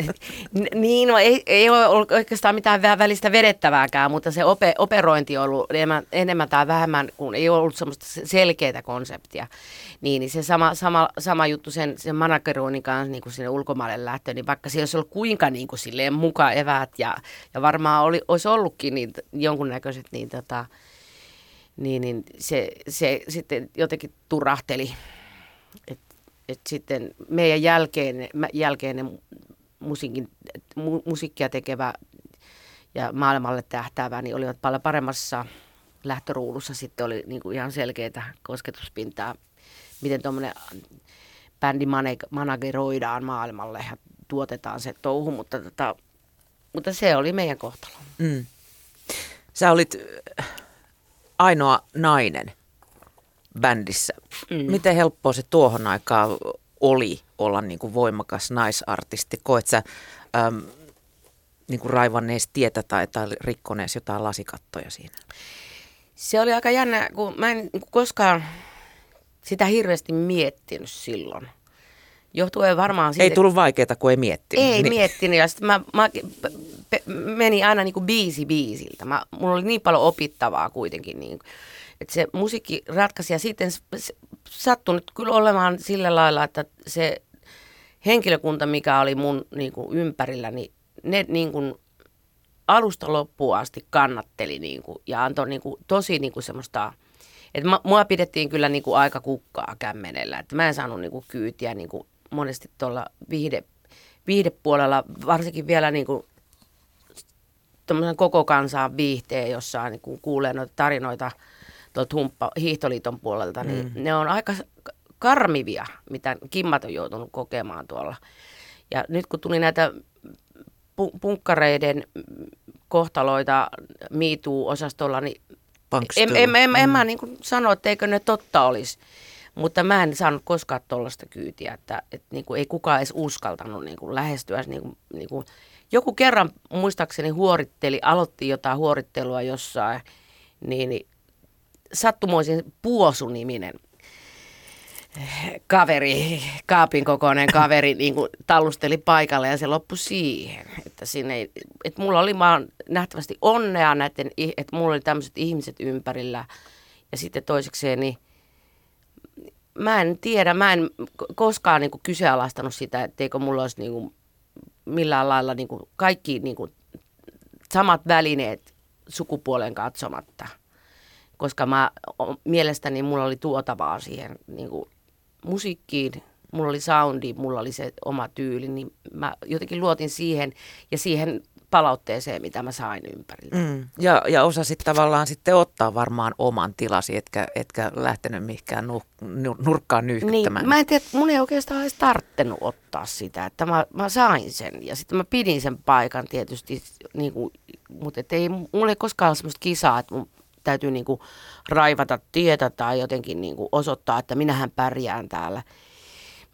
niin, no ei, ei ole ollut oikeastaan mitään välistä vedettävääkään, mutta se ope, operointi on ollut enemmän, enemmän tai vähemmän, kun ei ollut semmoista selkeää konseptia. Niin, niin se sama, sama, sama juttu sen, sen manageroinnin kanssa niin kuin sinne ulkomaille lähtö, niin vaikka siellä olisi ollut kuinka niin kuin silleen muka eväät ja, ja varmaan oli, olisi ollutkin niin, jonkunnäköiset, niin, tota, niin, niin se, se sitten jotenkin turahteli. Et et sitten meidän jälkeen, jälkeinen musiikin, mu, musiikkia tekevä ja maailmalle tähtäävä, niin olivat paljon paremmassa lähtöruudussa. Sitten oli niin kuin ihan selkeää kosketuspintaa, miten tuommoinen bändi manageroidaan maailmalle ja tuotetaan se touhu, mutta, tota, mutta se oli meidän kohtalo. Mm. Sä olit ainoa nainen bändissä. Mm. Miten helppoa se tuohon aikaan oli olla niin kuin voimakas naisartisti? Koet sä äm, niin kuin raivannees tietä tai, tai rikkonees jotain lasikattoja siinä? Se oli aika jännä, kun mä en niin koskaan sitä hirveästi miettinyt silloin. Johtuen varmaan siitä... Ei tullut vaikeaa, kun ei miettinyt. Ei niin. miettinyt ja sitten mä, mä meni aina niin kuin biisi biisiltä. Mä, mulla oli niin paljon opittavaa kuitenkin. Niin kuin että se musiikki ratkaisi ja sitten sattui nyt kyllä olemaan sillä lailla, että se henkilökunta, mikä oli mun niin kuin ympärillä, niin ne niin kuin alusta loppuun asti kannatteli niin kuin, ja antoi niin kuin, tosi niin kuin semmoista, että mua pidettiin kyllä niin kuin aika kukkaa kämmenellä, että mä en saanut niin kuin kyytiä niin kuin monesti tuolla viihde, viihdepuolella, varsinkin vielä niin kuin koko kansaan viihteen, jossa niin kuin kuulee noita tarinoita – tuolta humppa, hiihtoliiton puolelta, niin mm. ne on aika karmivia, mitä kimmat on joutunut kokemaan tuolla. Ja nyt kun tuli näitä punkkareiden kohtaloita MeToo-osastolla, niin en, en, en, en mm. mä niin kuin sano, että eikö ne totta olisi. Mutta mä en saanut koskaan tuollaista kyytiä, että, että niin kuin ei kukaan edes uskaltanut niin kuin lähestyä. Niin kuin, niin kuin, joku kerran muistaakseni huoritteli, aloitti jotain huorittelua jossain, niin, niin sattumoisin Puosu-niminen kaveri, kaapin kokoinen kaveri niin kuin tallusteli paikalle ja se loppui siihen. Että, sinne, että mulla oli vaan nähtävästi onnea näiden, että mulla oli tämmöiset ihmiset ympärillä. Ja sitten toisekseen, niin mä en tiedä, mä en koskaan niin kuin kyseenalaistanut sitä, etteikö mulla olisi niin kuin millään lailla niin kuin kaikki niin kuin samat välineet sukupuolen katsomatta – koska mä, mielestäni mulla oli tuotavaa siihen niin kuin musiikkiin, mulla oli soundi, mulla oli se oma tyyli, niin mä jotenkin luotin siihen ja siihen palautteeseen, mitä mä sain ympärillä. Mm. Ja, ja osasit tavallaan sitten ottaa varmaan oman tilasi, etkä, etkä lähtenyt mihinkään nu, nu, nurkkaan nyhkyttämään. Niin, mä en tiedä, mun ei oikeastaan edes tarttenut ottaa sitä, että mä, mä sain sen ja sitten mä pidin sen paikan tietysti, niin kuin, mutta ei, mulla ei koskaan ole sellaista kisaa, että mun täytyy niin kuin raivata tietä tai jotenkin niin kuin osoittaa, että minähän pärjään täällä.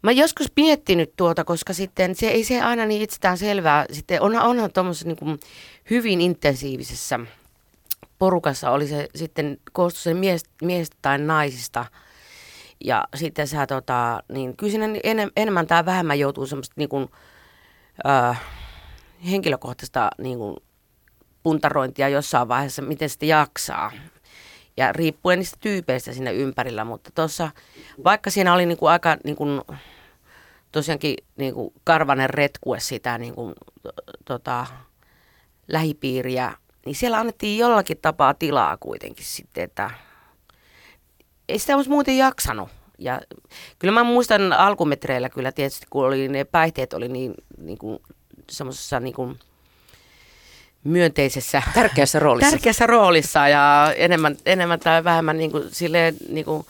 Mä joskus miettinyt tuota, koska sitten se ei se aina niin itsestään selvää. Sitten on, onhan tuommoisessa niin hyvin intensiivisessä porukassa, oli se sitten koostu se mies, miestä tai naisista, Ja sitten sä tota, niin kyllä siinä enem, enemmän tai vähemmän joutuu semmoista niin kuin, äh, henkilökohtaista niin kuin, puntarointia jossain vaiheessa, miten sitten jaksaa. Ja riippuen niistä tyypeistä sinne ympärillä, mutta tuossa, vaikka siinä oli niin kuin aika niin tosiaankin niin kuin karvanen retkue sitä niin kuin, tota, lähipiiriä, niin siellä annettiin jollakin tapaa tilaa kuitenkin sitten, että ei sitä olisi muuten jaksanut. Ja kyllä mä muistan alkumetreillä kyllä tietysti, kun oli ne päihteet oli niin, niin kuin, semmoisessa niin kuin, myönteisessä... Tärkeässä roolissa. Tärkeässä roolissa ja enemmän, enemmän tai vähemmän niin kuin, silleen, niin kuin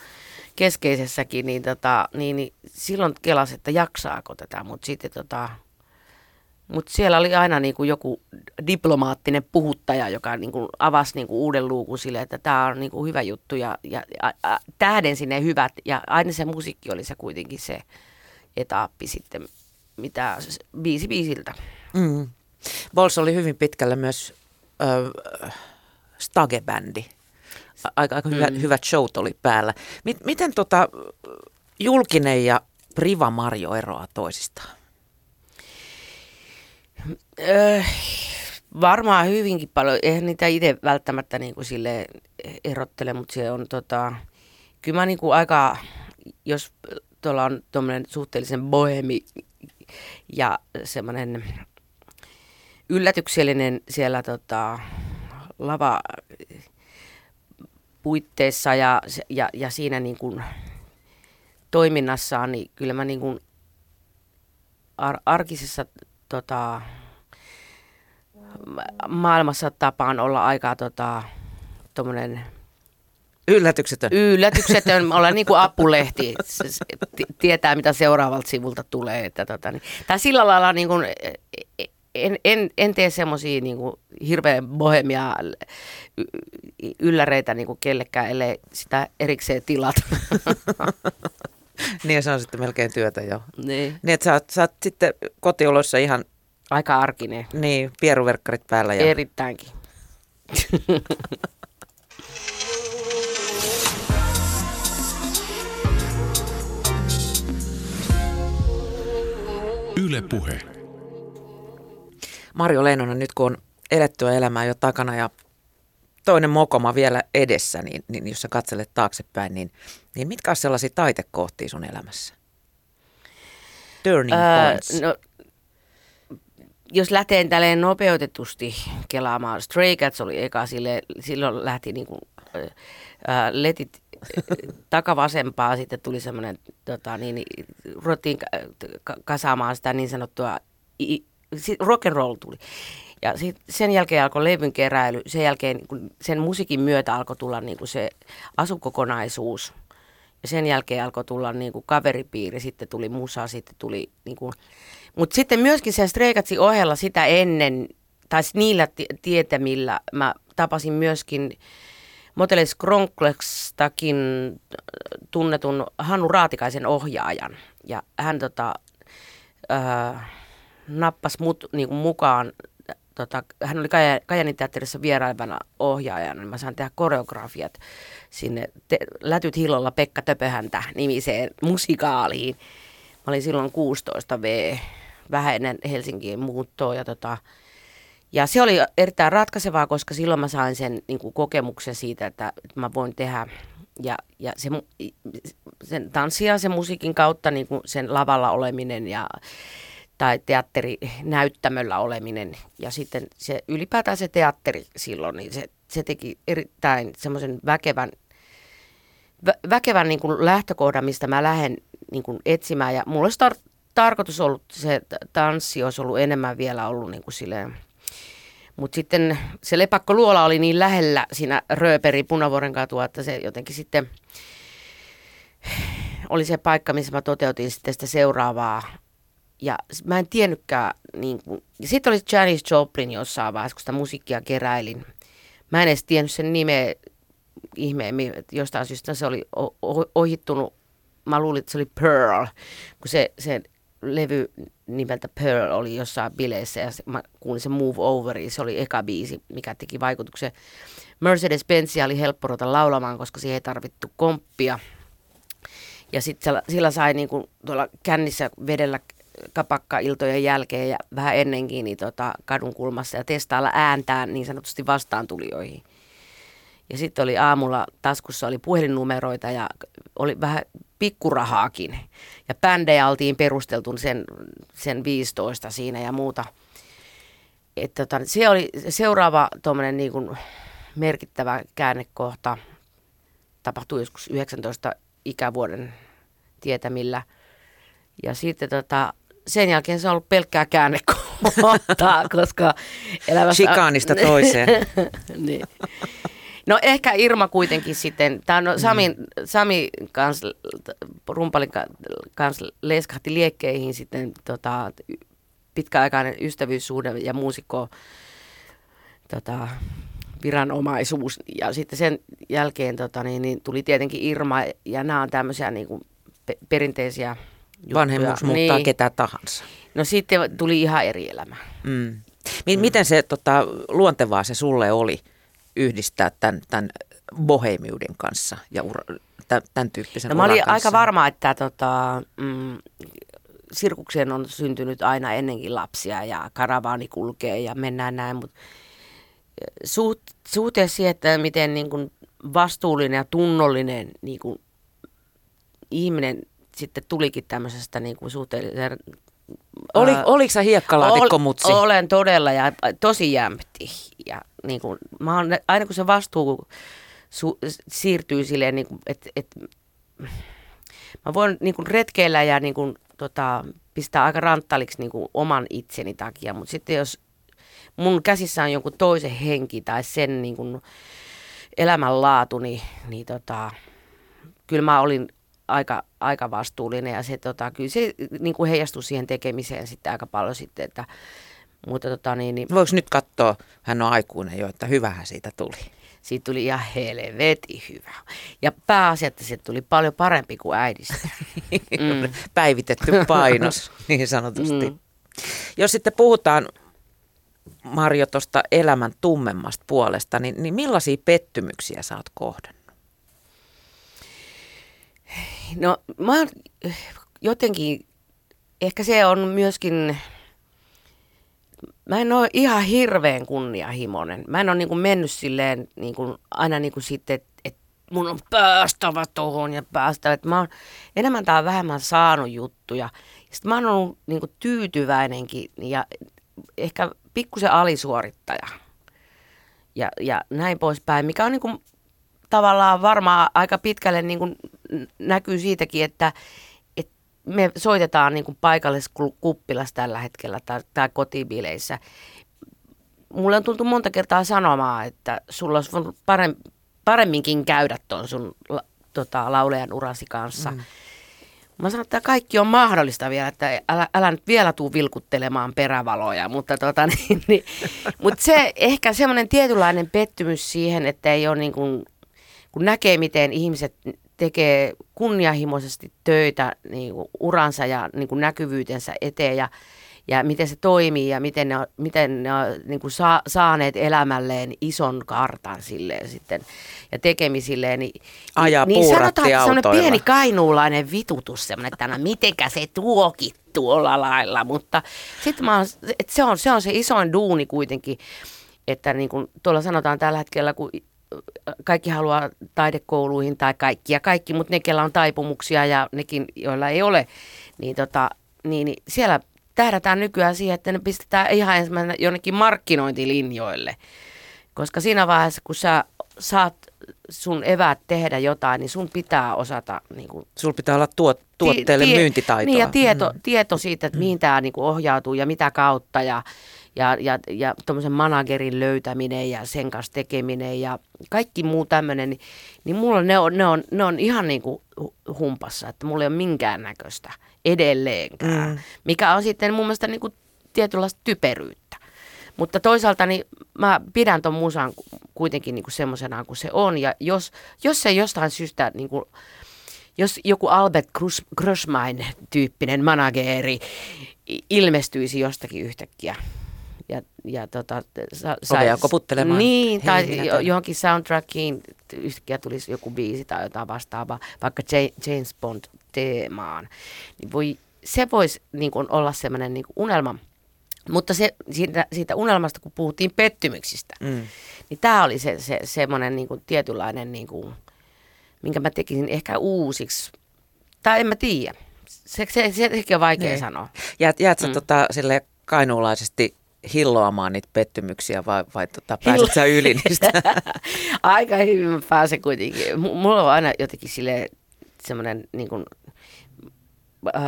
keskeisessäkin, niin, tota, niin, niin silloin kelasi, että jaksaako tätä, mutta sitten tota, mutta siellä oli aina niin kuin joku diplomaattinen puhuttaja, joka niin kuin avasi niin kuin uuden luukun sille, että tämä on niin kuin hyvä juttu ja, ja, ja tähden sinne hyvät. Ja aina se musiikki oli se kuitenkin se etappi sitten, mitä biisi biisiltä. Mm. Bols oli hyvin pitkällä myös äh, Stage-bändi. Aika, aika mm. hyvät, showt oli päällä. Miten tota, julkinen ja Priva Marjo eroaa toisistaan? Öö, varmaan hyvinkin paljon. Eihän niitä itse välttämättä niin kuin sille erottele, mutta se on tota, kyllä mä niin kuin aika, jos tuolla on tuommoinen suhteellisen bohemi ja semmoinen yllätyksellinen siellä tota, lava puitteissa ja, ja, ja siinä niin kuin toiminnassaan, niin kyllä mä niin kuin ar- arkisessa tota, maailmassa tapaan olla aika tota, tommonen Yllätyksetön. Yllätyksetön, (laughs) olla niin kuin apulehti, tietää mitä seuraavalta sivulta tulee. Että tota, niin. Tai sillä lailla niin kuin, en, en, en tee semmoisia niin hirveän bohemia ylläreitä niin kuin kellekään, ellei sitä erikseen tilata. (laughs) niin se on sitten melkein työtä jo. Niin. Niin että sä oot, sä oot sitten kotioloissa ihan... Aika arkinen. Niin, pieruverkkarit päällä. Ja... Erittäinkin. Yle Puhe. Marjo Leinonen, nyt kun on elettyä elämää jo takana ja toinen mokoma vielä edessä, niin, niin jos sä katselet taaksepäin, niin, niin mitkä on sellaisia taitekohtia sun elämässä? Turning points. no, jos lähteen tälleen nopeutetusti kelaamaan, Stray Cats oli eka, sille, silloin lähti niin kuin, äh, letit takavasempaa, sitten tuli semmoinen, tota, niin, niin, ruvettiin kasaamaan sitä niin sanottua, rock and roll tuli. Ja sit sen jälkeen alkoi levyn keräily, sen jälkeen niin sen musiikin myötä alkoi tulla niin kuin se asukokonaisuus. Ja sen jälkeen alkoi tulla niin kuin kaveripiiri, sitten tuli musa, sitten tuli... Niin kuin... Mutta sitten myöskin sen Streikatsin ohella sitä ennen, tai niillä tietämillä, mä tapasin myöskin Moteles Kronklekstakin tunnetun Hannu Raatikaisen ohjaajan. Ja hän tota, äh, nappasi mut niin kuin mukaan tota, hän oli Kajanin teatterissa vierailevana ohjaajana, niin mä saan tehdä koreografiat sinne te, Lätyt hillolla Pekka Töpöhäntä nimiseen musikaaliin. Mä olin silloin 16 V, vähän ennen Helsinkiin muuttoa ja tota, ja se oli erittäin ratkaisevaa, koska silloin mä sain sen niin kuin kokemuksen siitä, että, että mä voin tehdä ja, ja se, sen tanssia sen musiikin kautta niin kuin sen lavalla oleminen ja tai teatterinäyttämöllä oleminen. Ja sitten se ylipäätään se teatteri silloin, niin se, se teki erittäin semmoisen väkevän, vä, väkevän niin kuin lähtökohdan, mistä mä lähden niin kuin etsimään. Ja mulla olisi tar- tarkoitus ollut, se tanssi olisi ollut enemmän vielä ollut niin kuin silleen, mutta sitten se lepakko luola oli niin lähellä siinä Rööperi Punavuoren katua, että se jotenkin sitten oli se paikka, missä mä toteutin sitten sitä seuraavaa ja mä en tiennytkään, niin kuin, sitten oli Janis Joplin jossain vaiheessa, kun sitä musiikkia keräilin. Mä en edes tiennyt sen nimeä ihmeemmin, että jostain syystä se oli ohittunut, mä luulin, että se oli Pearl, kun se, se levy nimeltä Pearl oli jossain bileissä ja se, mä kuulin sen Move Overi, se oli eka biisi, mikä teki vaikutuksen. Mercedes-Benzia oli helppo ruveta laulamaan, koska siihen ei tarvittu komppia. Ja sitten sillä sai niin tuolla kännissä vedellä kapakka-iltojen jälkeen ja vähän ennenkin niin tota, kadun kulmassa ja testailla ääntään niin sanotusti vastaantulijoihin. Ja sitten oli aamulla taskussa oli puhelinnumeroita ja oli vähän pikkurahaakin. Ja bändejä oltiin perusteltu sen, sen 15 siinä ja muuta. Et tota, se oli seuraava niin kuin merkittävä käännekohta. Tapahtui joskus 19 ikävuoden tietämillä. Ja sitten tota, sen jälkeen se on ollut pelkkää käännekohtaa, (laughs) koska elämässä... Chikaanista toiseen. (laughs) niin. No ehkä Irma kuitenkin sitten, tämä on Sami, mm. Sami kanssa, rumpalin kanssa leskahti liekkeihin sitten tota, pitkäaikainen ystävyyssuhde ja muusikko tota, viranomaisuus. Ja sitten sen jälkeen tota, niin, niin tuli tietenkin Irma ja nämä on tämmöisiä niin kuin pe- perinteisiä juttuja. Vanhemmuus muuttaa niin. ketä tahansa. No sitten tuli ihan eri elämä. Mm. M- mm. Miten se tota, luontevaa se sulle oli yhdistää tämän, tämän bohemiuden kanssa ja ura, tämän tyyppisen no, mä olin kanssa? aika varma, että tota, mm, sirkukseen on syntynyt aina ennenkin lapsia ja karavaani kulkee ja mennään näin, mutta suht, suhteessa siihen, että miten niin kuin vastuullinen ja tunnollinen niin kuin ihminen sitten tulikin tämmöisestä niin kuin suhteellisen oli, äh, oliko sä hiekkalaatikkomutsi? Ol, olen todella ja tosi jämpti. Ja niin kuin, mä oon, aina kun se vastuu su, siirtyy silleen, niin kuin, että et, mä voin niin kuin retkeillä ja niin kuin, tota, pistää aika ranttaliksi niin kuin oman itseni takia, mutta sitten jos mun käsissä on jonkun toisen henki tai sen niin kuin elämänlaatu, niin, niin tota, kyllä mä olin aika, aika vastuullinen ja se, tota, kyllä se niin kuin heijastui siihen tekemiseen sitten aika paljon sitten, että mutta tota, niin, niin, Voiko nyt katsoa, hän on aikuinen jo, että hyvähän siitä tuli. Siitä tuli ihan helveti hyvä. Ja pääasia, että se tuli paljon parempi kuin äidistä. (laughs) mm. Päivitetty painos, (laughs) niin sanotusti. Mm. Jos sitten puhutaan Marjo tuosta elämän tummemmasta puolesta, niin, niin millaisia pettymyksiä sä oot kohdannut? No mä jotenkin, ehkä se on myöskin, mä en ole ihan hirveän kunnianhimoinen. Mä en ole niin kuin mennyt silleen niin kuin, aina niin kuin sitten, että et mun on päästävä tuohon ja päästävä. Että mä oon enemmän tai vähemmän saanut juttuja. Sitten mä oon ollut niin kuin tyytyväinenkin ja ehkä pikkusen alisuorittaja. Ja, ja näin poispäin, mikä on niin kuin tavallaan varmaan aika pitkälle niin kuin näkyy siitäkin, että, että me soitetaan niin kuin paikalliskuppilassa tällä hetkellä tai, tai kotibileissä. Mulle on tultu monta kertaa sanomaan, että sulla olisi voinut paremminkin käydä tuon sun tota, laulejan urasi kanssa. Mm. Mä sanon, että kaikki on mahdollista vielä, että älä, älä nyt vielä tuu vilkuttelemaan perävaloja, mutta tota, (laughs) niin, niin, mut se ehkä semmoinen tietynlainen pettymys siihen, että ei ole niin kuin, kun näkee miten ihmiset tekee kunnianhimoisesti töitä niin kuin uransa ja niin kuin näkyvyytensä eteen ja, ja miten se toimii ja miten ne, miten ne on niin kuin saa, saaneet elämälleen ison kartan silleen sitten ja tekemisilleen. Niin, Ajaa niin sanotaan, että semmoinen pieni kainuulainen vitutus, semmoinen, että mitenkä se tuoki tuolla lailla, mutta sitten mä oon, se, on, se on se isoin duuni kuitenkin, että niin kuin tuolla sanotaan tällä hetkellä, kun kaikki haluaa taidekouluihin tai kaikki ja kaikki, mutta ne, kellä on taipumuksia ja nekin, joilla ei ole, niin, tota, niin, niin siellä tähdätään nykyään siihen, että ne pistetään ihan ensimmäisenä jonnekin markkinointilinjoille. Koska siinä vaiheessa, kun sä saat sun eväät tehdä jotain, niin sun pitää osata... Niin kuin, Sul pitää olla tuot, tuotteelle tie, myyntitaitoa. Niin ja tieto, mm. tieto siitä, että mihin tämä niin ohjautuu ja mitä kautta ja, ja, ja, ja tuommoisen managerin löytäminen ja sen kanssa tekeminen ja kaikki muu tämmöinen, niin, niin mulla ne on, ne on, ne on ihan niin kuin humpassa, että mulla ei ole minkäännäköistä edelleenkään, mm. mikä on sitten mun mielestä niin kuin tietynlaista typeryyttä. Mutta toisaalta niin mä pidän ton musan kuitenkin niin semmoisena kuin se on. Ja jos, jos se jostain syystä, niin kuin, jos joku Albert Grossmain tyyppinen manageri ilmestyisi jostakin yhtäkkiä ja, ja tota, sa, sai, koputtelemaan. Niin, tai johonkin soundtrackiin yhtäkkiä tulisi joku biisi tai jotain vastaavaa, vaikka James Bond teemaan, niin voi, se voisi niin kuin olla semmoinen niin unelma. Mutta se, siitä, siitä unelmasta, kun puhuttiin pettymyksistä, mm. niin tämä oli se, se semmoinen niin kuin tietynlainen, niin kuin, minkä mä tekisin ehkä uusiksi. Tai en mä tiedä. Se, se, se, sekin on vaikea niin. sanoa. Jäät, jäät sä mm. tota, sille kainuulaisesti hilloamaan niitä pettymyksiä vai, vai tota, pääset sä yli niistä? (laughs) Aika hyvin mä pääsen kuitenkin. M- mulla on aina jotenkin sille semmoinen niin kuin, äh,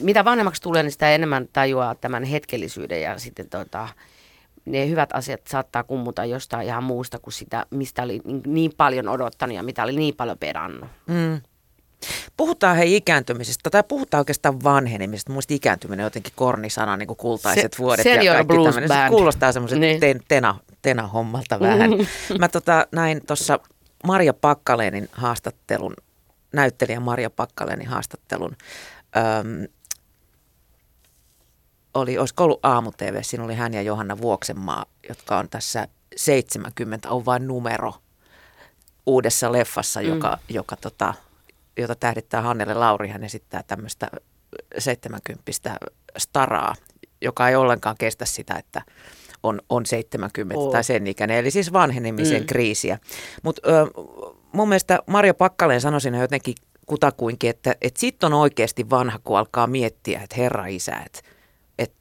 mitä vanhemmaksi tulee, niin sitä enemmän tajuaa tämän hetkellisyyden ja sitten tota, ne hyvät asiat saattaa kummuta jostain ihan muusta kuin sitä, mistä oli niin, niin paljon odottanut ja mitä oli niin paljon perannut. Mm. Puhutaan hei ikääntymisestä, tai puhutaan oikeastaan vanhenemisesta. Muista ikääntyminen on jotenkin kornisana, niin kuin kultaiset se, vuodet ja kaikki blues tämmöinen. Se kuulostaa semmoiset niin. ten, tena, tena-hommalta vähän. Mm-hmm. (laughs) Mä tota, näin tuossa Marja Pakkalenin haastattelun, näyttelijä Marja Pakkalenin haastattelun. Öm, oli, olisiko ollut aamu TV, siinä oli hän ja Johanna Vuoksenmaa, jotka on tässä 70, on vain numero uudessa leffassa, mm. joka, joka tota, jota tähdittää Hannele Lauri. Hän esittää tämmöistä 70 staraa, joka ei ollenkaan kestä sitä, että on, on 70 oh. tai sen ikäinen, eli siis vanhenemisen mm. kriisiä. Mutta mun mielestä Maria Pakkaleen sanoi siinä jotenkin kutakuinkin, että, että sitten on oikeasti vanha, kun alkaa miettiä, että herra isä, että, että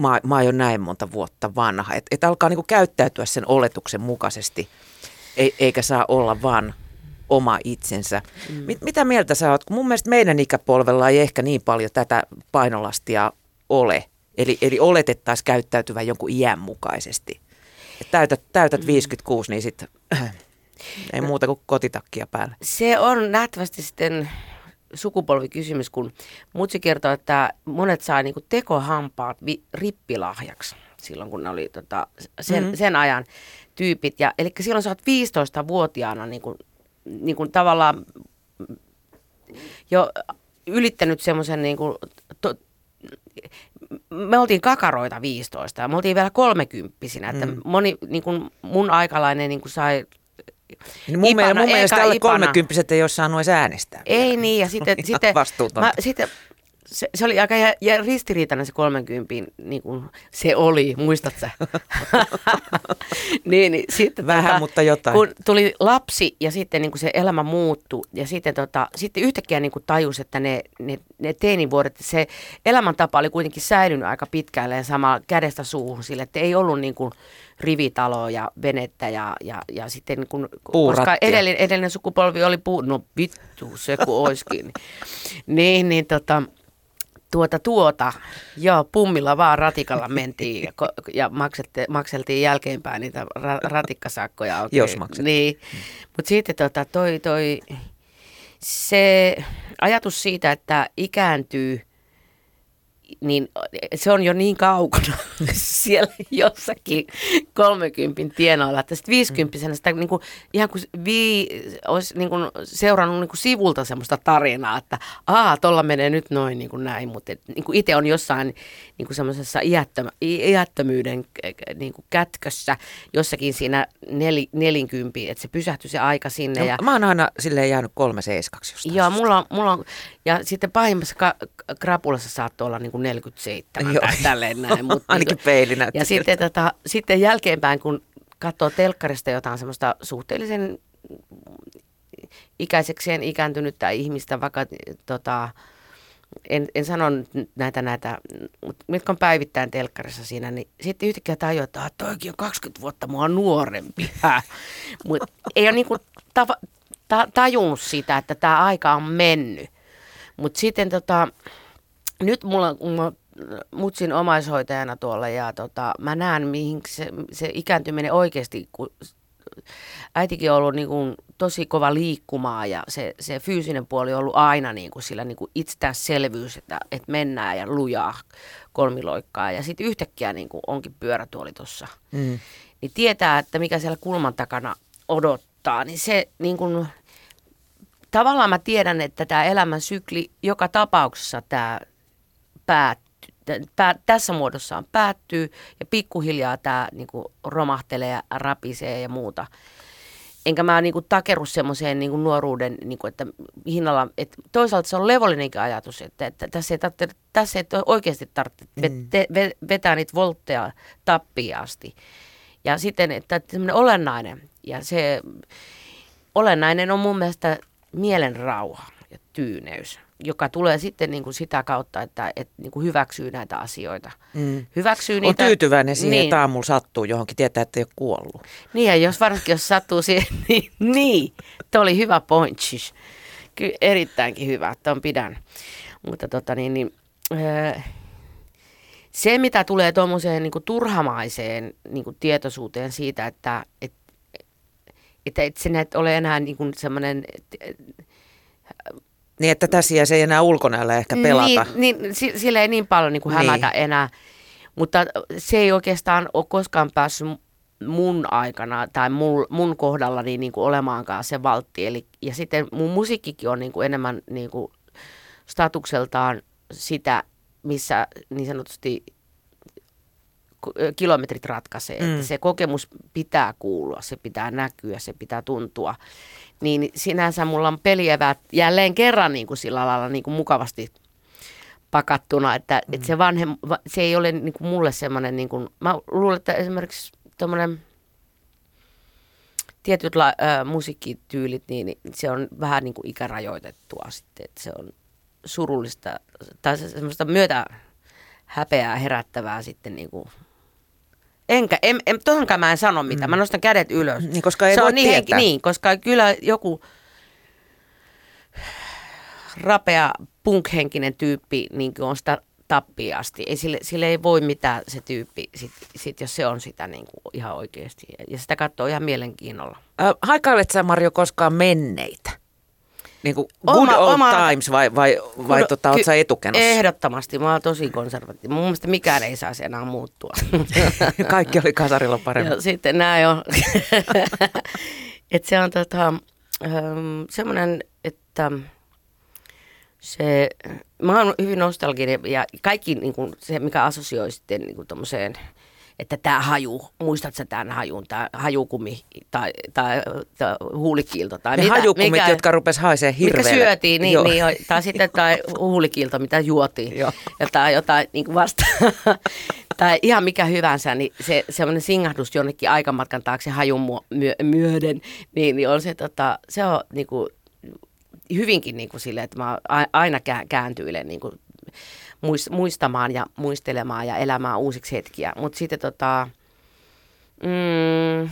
mä, mä oon näin monta vuotta vanha. Että, että alkaa niinku käyttäytyä sen oletuksen mukaisesti, eikä saa olla vaan oma itsensä. Mm. Mit, mitä mieltä sä oot? Kun mun mielestä meidän ikäpolvella ei ehkä niin paljon tätä painolastia ole. Eli, eli oletettaisiin käyttäytyvän jonkun iän mukaisesti. Et täytät, täytät mm. 56, niin sitten (clears throat) ei muuta kuin kotitakkia päälle. Se on nähtävästi sitten sukupolvikysymys, kun mutsi kertoo, että monet sai niinku tekohampaat vi- rippilahjaksi silloin, kun ne oli tota, sen, mm-hmm. sen ajan tyypit. Ja, eli silloin sä oot 15-vuotiaana niin kuin niin kuin tavallaan jo ylittänyt semmoisen niin kuin, to, me oltiin kakaroita 15 ja me oltiin vielä kolmekymppisinä, että mm. moni niin kuin mun aikalainen niin kuin sai niin mun, ipana, mun mielestä alle kolmekymppiset ei ole saanut edes äänestää. Ei niin, ja sitten, (laughs) sitten, mä, sitten se, se oli aika jä, jä, ristiriitainen se 30, niin kuin se oli, muistat sä? (laughs) niin, niin, sitten Vähän, tota, mutta jotain. Kun tuli lapsi ja sitten niin kuin se elämä muuttui ja sitten, tota, sitten yhtäkkiä niin kuin tajus, että ne, ne, ne teinivuodet, se elämäntapa oli kuitenkin säilynyt aika pitkälle ja sama kädestä suuhun sille, että ei ollut niin kuin rivitaloa ja venettä ja, ja, ja sitten niin kun, koska edellinen, edellinen sukupolvi oli puu, no vittu se kun oiskin. (laughs) niin, niin tota, tuota tuota, joo, pummilla vaan ratikalla mentiin ja, ja maksette, makseltiin jälkeenpäin niitä ra, ratikkasakkoja. Okay. Jos maksettiin. Niin, mutta sitten tota, toi, toi, se ajatus siitä, että ikääntyy niin se on jo niin kaukana (laughs) siellä jossakin 30 tienoilla, että sitten 50 sitä niin kuin, ihan kuin vi, olisi niin kuin seurannut niin kuin sivulta semmoista tarinaa, että aa, tuolla menee nyt noin niin kuin näin, mutta niin kuin itse on jossain niin kuin semmoisessa iättömä, iättömyyden niin kuin kätkössä jossakin siinä nel, nelinkympi, että se pysähtyi se aika sinne. No, ja, mä oon aina silleen jäänyt kolme seiskaksi jostain. Joo, mulla, mulla on, ja sitten pahimmassa ka, krapulassa saattoi olla niin kuin 47 Joo. tai tälleen näin. (laughs) Mutta Ainakin niin peili Ja sitten, tota, sitten jälkeenpäin, kun katsoo telkkarista jotain semmoista suhteellisen ikäisekseen ikääntynyttä ihmistä, vaikka tota, en, en sano näitä, näitä, mitkä on päivittäin telkkarissa siinä, niin sitten yhtäkkiä tajua, että ah, toikin on 20 vuotta mua nuorempi. (laughs) Mutta ei ole niinku tava, ta, tajunnut sitä, että tämä aika on mennyt. Mutta sitten tota, nyt mulla, mulla mutsin omaishoitajana tuolla ja tota, mä näen, mihin se, se ikääntyminen oikeasti, kun äitikin on ollut niin kuin tosi kova liikkumaa ja se, se fyysinen puoli on ollut aina niin kuin sillä niin kuin itsestäänselvyys, että, että mennään ja lujaa kolmiloikkaa ja sitten yhtäkkiä niin kuin onkin pyörätuoli tuossa. Mm. Niin tietää, että mikä siellä kulman takana odottaa, niin se niin kuin, tavallaan mä tiedän, että tämä elämän sykli joka tapauksessa tämä päättyy. Pää, tässä muodossaan päättyy ja pikkuhiljaa tämä niin romahtelee ja rapisee ja muuta. enkä mä niinku takeru semmoiseen niinku nuoruuden, niinku, että hinnalla, että toisaalta se on levollinenkin ajatus, että, että tässä, ei tarvitse, tässä ei oikeasti tarvitse mm. vetää niitä voltteja tappiin asti. Ja sitten, että semmoinen olennainen, ja se olennainen on mun mielestä mielen rauha ja tyyneys joka tulee sitten niin kuin sitä kautta, että, että niin kuin hyväksyy näitä asioita. Mm. Hyväksyy niitä. On tyytyväinen siihen, niin. että aamulla sattuu johonkin, tietää, että ei ole kuollut. Niin, ja jos varsinkin jos sattuu siihen, (laughs) niin, niin tuo oli hyvä point. Kyllä erittäinkin hyvä, että on pidän. Mutta tota niin, niin öö, se, mitä tulee tuommoiseen niin turhamaiseen niin kuin tietoisuuteen siitä, että et, että et se et ole enää niin kuin semmoinen niin, että tässä se ei enää ulkonäöllä ehkä pelata. Niin, niin sillä ei niin paljon niin kuin hämätä niin. enää. Mutta se ei oikeastaan ole koskaan päässyt mun aikana tai mun, mun kohdalla niin, niin kuin olemaankaan se valtti. Eli, ja sitten mun musiikkikin on niin kuin enemmän niin kuin statukseltaan sitä, missä niin sanotusti kilometrit ratkaisee. Mm. Että se kokemus pitää kuulua, se pitää näkyä, se pitää tuntua niin sinänsä mulla on pelievät jälleen kerran niin kuin sillä lailla niin kuin mukavasti pakattuna, että, mm. että se, vanhem, se ei ole niin kuin mulle semmoinen, niin kuin, mä luulen, että esimerkiksi tuommoinen tietyt la, ä, musiikkityylit, niin, niin se on vähän niin kuin ikärajoitettua sitten, että se on surullista tai semmoista myötä häpeää herättävää sitten niin kuin Enkä, en, en, tohonkaan mä en sano mitään. Mm. Mä nostan kädet ylös. Niin, koska ei se voi on niin, tietää. niin, koska kyllä joku rapea punkhenkinen tyyppi niin on sitä tappiin asti. Ei, sille, sille ei voi mitään se tyyppi, sit, sit, jos se on sitä niin kuin ihan oikeasti. Ja sitä katsoo ihan mielenkiinnolla. Äh, haikailet sä Marjo koskaan menneitä? Niin kuin good oma, old oma, times vai, vai, vai kun, tota, ky- etukenossa? Ehdottomasti. Mä oon tosi konservatiivinen. Mun mielestä mikään ei saisi enää muuttua. (laughs) Kaikki oli kasarilla paremmin. Ja sitten näin on. (laughs) Et se on tota, um, semmoinen, että se, mä oon hyvin nostalginen ja kaikki niin kuin, se, mikä assosioi sitten niin kuin että tämä haju, muistatko tämän hajun, tämä hajukumi tai, tai, tai huulikiilto tai ne mitä, hajukumit, mikä, jotka rupes haisee hirveelle. Mikä syötiin, niin, niin, tai sitten tai huulikiilto, mitä juotiin. ja tai jotain niin vasta, (laughs) tai ihan mikä hyvänsä, niin se semmoinen singahdus jonnekin aikamatkan taakse hajun myö, myöden, niin, niin on se, tota, se on niin kuin, hyvinkin niin kuin sille, että mä aina kääntyilen niin kuin muistamaan ja muistelemaan ja elämään uusiksi hetkiä. Mutta sitten tota, mm,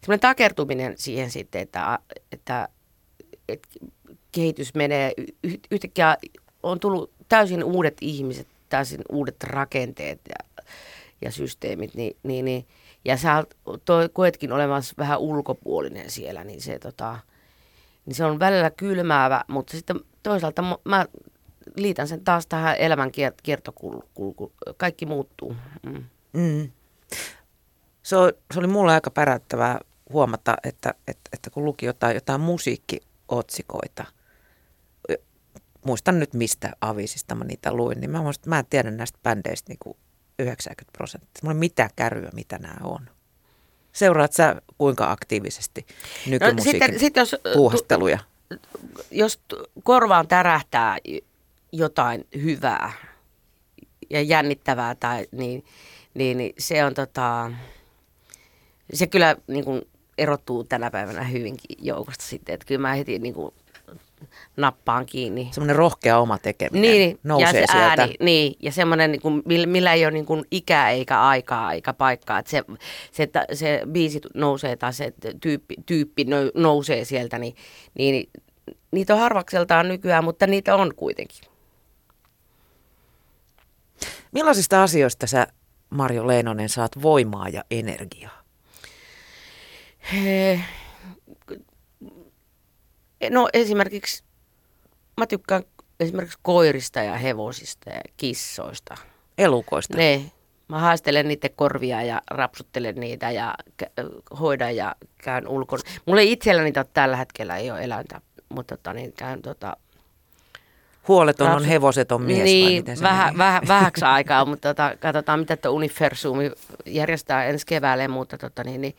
semmoinen takertuminen siihen sitten, että, että, että kehitys menee yhtäkkiä on tullut täysin uudet ihmiset, täysin uudet rakenteet ja, ja systeemit, niin, niin, niin ja sä toi, koetkin olemassa vähän ulkopuolinen siellä, niin se, tota, niin se on välillä kylmäävä, mutta sitten toisaalta mä liitän sen taas tähän elämän kiertokulku. Kaikki muuttuu. Mm. Mm. Se, oli, se oli mulle aika pärättävää huomata, että, että, että kun luki jotain, jotain musiikkiotsikoita, muistan nyt mistä avisista mä niitä luin, niin mä, muistan, mä en tiedä näistä bändeistä niin kuin 90 prosenttia. Mulla ei mitään kärryä, mitä nämä on. Seuraat sä kuinka aktiivisesti nykymusiikin no, sitten, sit jos, puuhasteluja? Jos korvaan tärähtää jotain hyvää ja jännittävää, tai, niin, niin, niin se on tota, se kyllä niin kuin erottuu tänä päivänä hyvinkin joukosta sitten, että kyllä mä heti niin kuin nappaan kiinni. Semmoinen rohkea oma tekeminen niin, nousee ja se sieltä. Ääni, niin, ja semmoinen, niin kuin, millä ei ole niin kuin ikää eikä aikaa eikä paikkaa. Että se, se, se biisi nousee tai se tyyppi, tyyppi nousee sieltä, niin, niin niitä on harvakseltaan nykyään, mutta niitä on kuitenkin. Millaisista asioista sä, Marjo Leenonen, saat voimaa ja energiaa? No esimerkiksi, mä tykkään esimerkiksi koirista ja hevosista ja kissoista. Elukoista? Ne. Mä haistelen niiden korvia ja rapsuttelen niitä ja hoidan ja käyn ulkona. Mulla ei itselläni tällä hetkellä ei ole eläintä, mutta tota, niin käyn tota, huoleton on hevoseton mies niin, vai miten se vähä, vähä, vähäksi aikaa, (laughs) mutta tota, katsotaan mitä tuo Universumi järjestää ensi keväälle, mutta tota, niin, niin,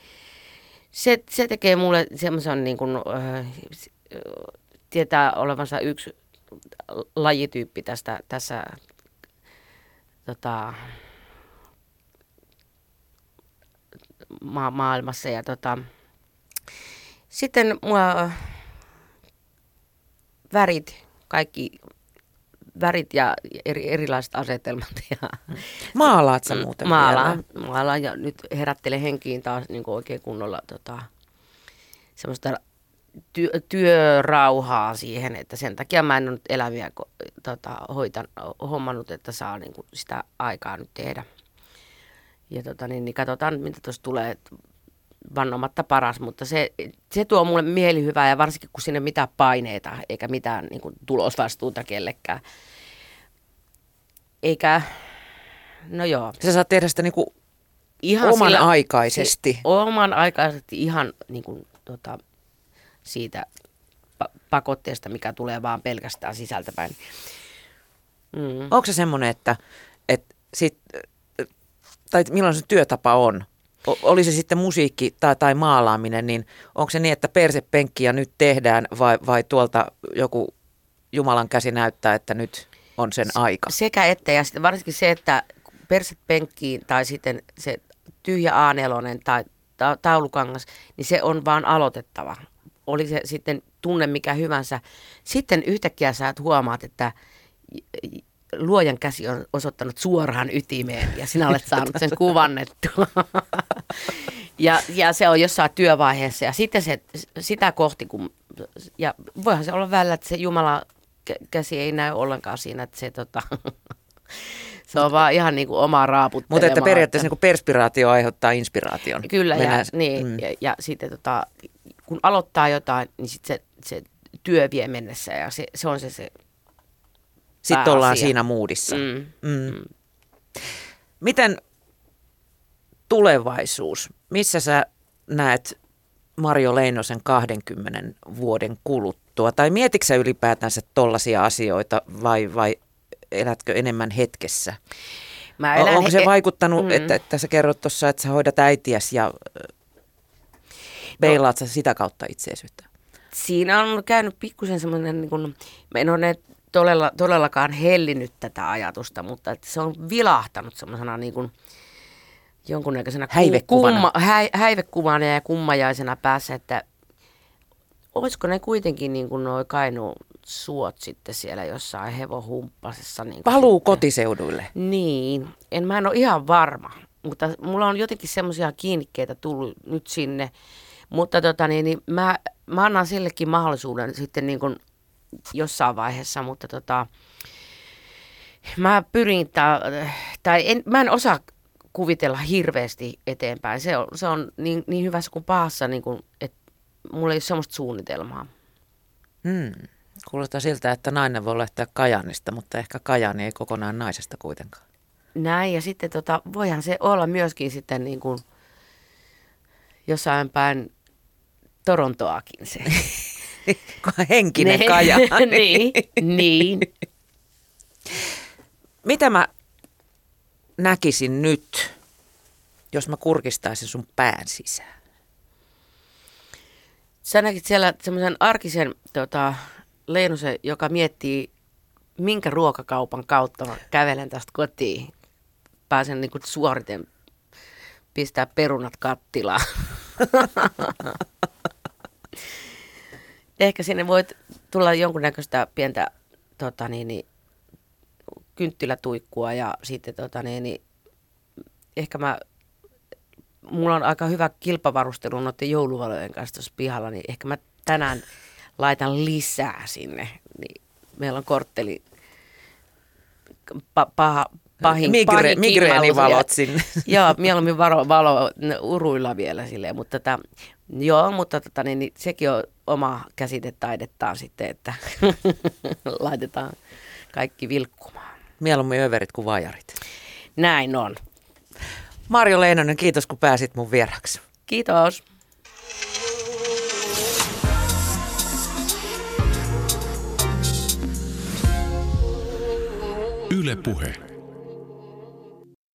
se, se tekee mulle semmoisen niin kuin, äh, tietää olevansa yksi lajityyppi tästä, tässä tota, ma- maailmassa. Ja tota, sitten mua värit, kaikki värit ja eri, erilaiset asetelmat. Ja, (laughs) Maalaat sä muuten maalaan, maalaan ja nyt herättele henkiin taas niin oikein kunnolla tota, semmoista työ, työrauhaa siihen, että sen takia mä en ole nyt eläviä tota, hoitan, hommannut, että saa niin kuin sitä aikaa nyt tehdä. Ja tota, niin, niin katsotaan, mitä tuossa tulee vannomatta paras, mutta se, se tuo mulle mielihyvää ja varsinkin kun sinne mitään paineita eikä mitään niin kuin, tulosvastuuta kellekään. Eikä, no joo. Sä saat tehdä sitä niin kuin ihan oman sillä, aikaisesti. Se, oman aikaisesti ihan niin kuin, tota, siitä pakotteesta, mikä tulee vaan pelkästään sisältäpäin. Mm. Onko se semmoinen, että, että sit, tai milloin se työtapa on? Oli se sitten musiikki tai, tai maalaaminen, niin onko se niin, että persepenkki ja nyt tehdään vai, vai tuolta joku Jumalan käsi näyttää, että nyt on sen aika? Sekä että ja sitten varsinkin se, että persepenkkiin tai sitten se tyhjä A4 tai taulukangas, niin se on vaan aloitettava oli se sitten tunne mikä hyvänsä. Sitten yhtäkkiä sä huomaat, että luojan käsi on osoittanut suoraan ytimeen ja sinä olet saanut sen kuvannettua. ja, ja se on jossain työvaiheessa ja sitten se, sitä kohti, kun, ja voihan se olla välillä, että se Jumala käsi ei näy ollenkaan siinä, että se tota, (laughs) se on vaan ihan niin kuin oma raaputtelemaa. Mutta että periaatteessa että... niin kuin perspiraatio aiheuttaa inspiraation. Kyllä, ja, niin, mm. ja, ja sitten tota, kun aloittaa jotain, niin sit se, se työ vie mennessä ja se, se on se se Sitten pääasia. ollaan siinä muudissa. Mm. Mm. Mm. Miten tulevaisuus, missä sä näet Mario Leinosen 20 vuoden kuluttua? Tai mietitkö sä ylipäätänsä tollaisia asioita vai, vai elätkö enemmän hetkessä? Mä elän Onko se he- vaikuttanut, mm. että, että sä kerrot tuossa, että sä hoidat äitiäs ja Beilaat sä sitä kautta itseisyyttä? Siinä on käynyt pikkusen semmoinen, niin kuin, en ole todella, todellakaan hellinyt tätä ajatusta, mutta että se on vilahtanut semmoisena niin kuin, jonkunnäköisenä häivekuvana. Kumma, hä, häivekuvana ja kummajaisena päässä, että olisiko ne kuitenkin niin kuin noi Kainuun suot sitten siellä jossain hevohumppasessa. Niin Paluu sitten. kotiseuduille. Niin, en mä en ole ihan varma, mutta mulla on jotenkin semmoisia kiinnikkeitä tullut nyt sinne, mutta tota, niin, niin mä, mä annan sillekin mahdollisuuden sitten niin kuin jossain vaiheessa, mutta tota, mä pyrin, ta, tai en, mä en osaa kuvitella hirveästi eteenpäin. Se on, se on niin, niin hyvässä kuin pahassa, niin kuin, että mulla ei ole semmoista suunnitelmaa. Hmm. Kuulostaa siltä, että nainen voi lähteä Kajanista, mutta ehkä Kajani ei kokonaan naisesta kuitenkaan. Näin, ja sitten tota, voihan se olla myöskin sitten niin kuin jossain päin Torontoakin se. (laughs) (laughs) Henkinen ne, kaja. (laughs) niin, niin. Mitä mä näkisin nyt, jos mä kurkistaisin sun pään sisään? Sä näkit siellä semmoisen arkisen tota, Leenusen, joka miettii, minkä ruokakaupan kautta mä kävelen tästä kotiin. Pääsen niin suoriten pistää perunat kattilaan. (laughs) Ehkä sinne voit tulla jonkunnäköistä pientä tota niin, niin, kynttilätuikkua ja sitten tota niin, niin, ehkä mä, mulla on aika hyvä kilpavarustelu noiden jouluvalojen kanssa tuossa pihalla, niin ehkä mä tänään laitan lisää sinne. Niin meillä on kortteli pa, paha, pahin, Migre, pahin Migreenivalot sinne. (laughs) Joo, mieluummin valo, valo uruilla vielä silleen, mutta tätä, joo, mutta tota, niin, niin, sekin on oma käsitetaidettaan sitten, että (laughs) laitetaan kaikki vilkkumaan. Mieluummin överit kuin vajarit. Näin on. Marjo Leinonen, kiitos kun pääsit mun vieraksi. Kiitos. Yle Puhe.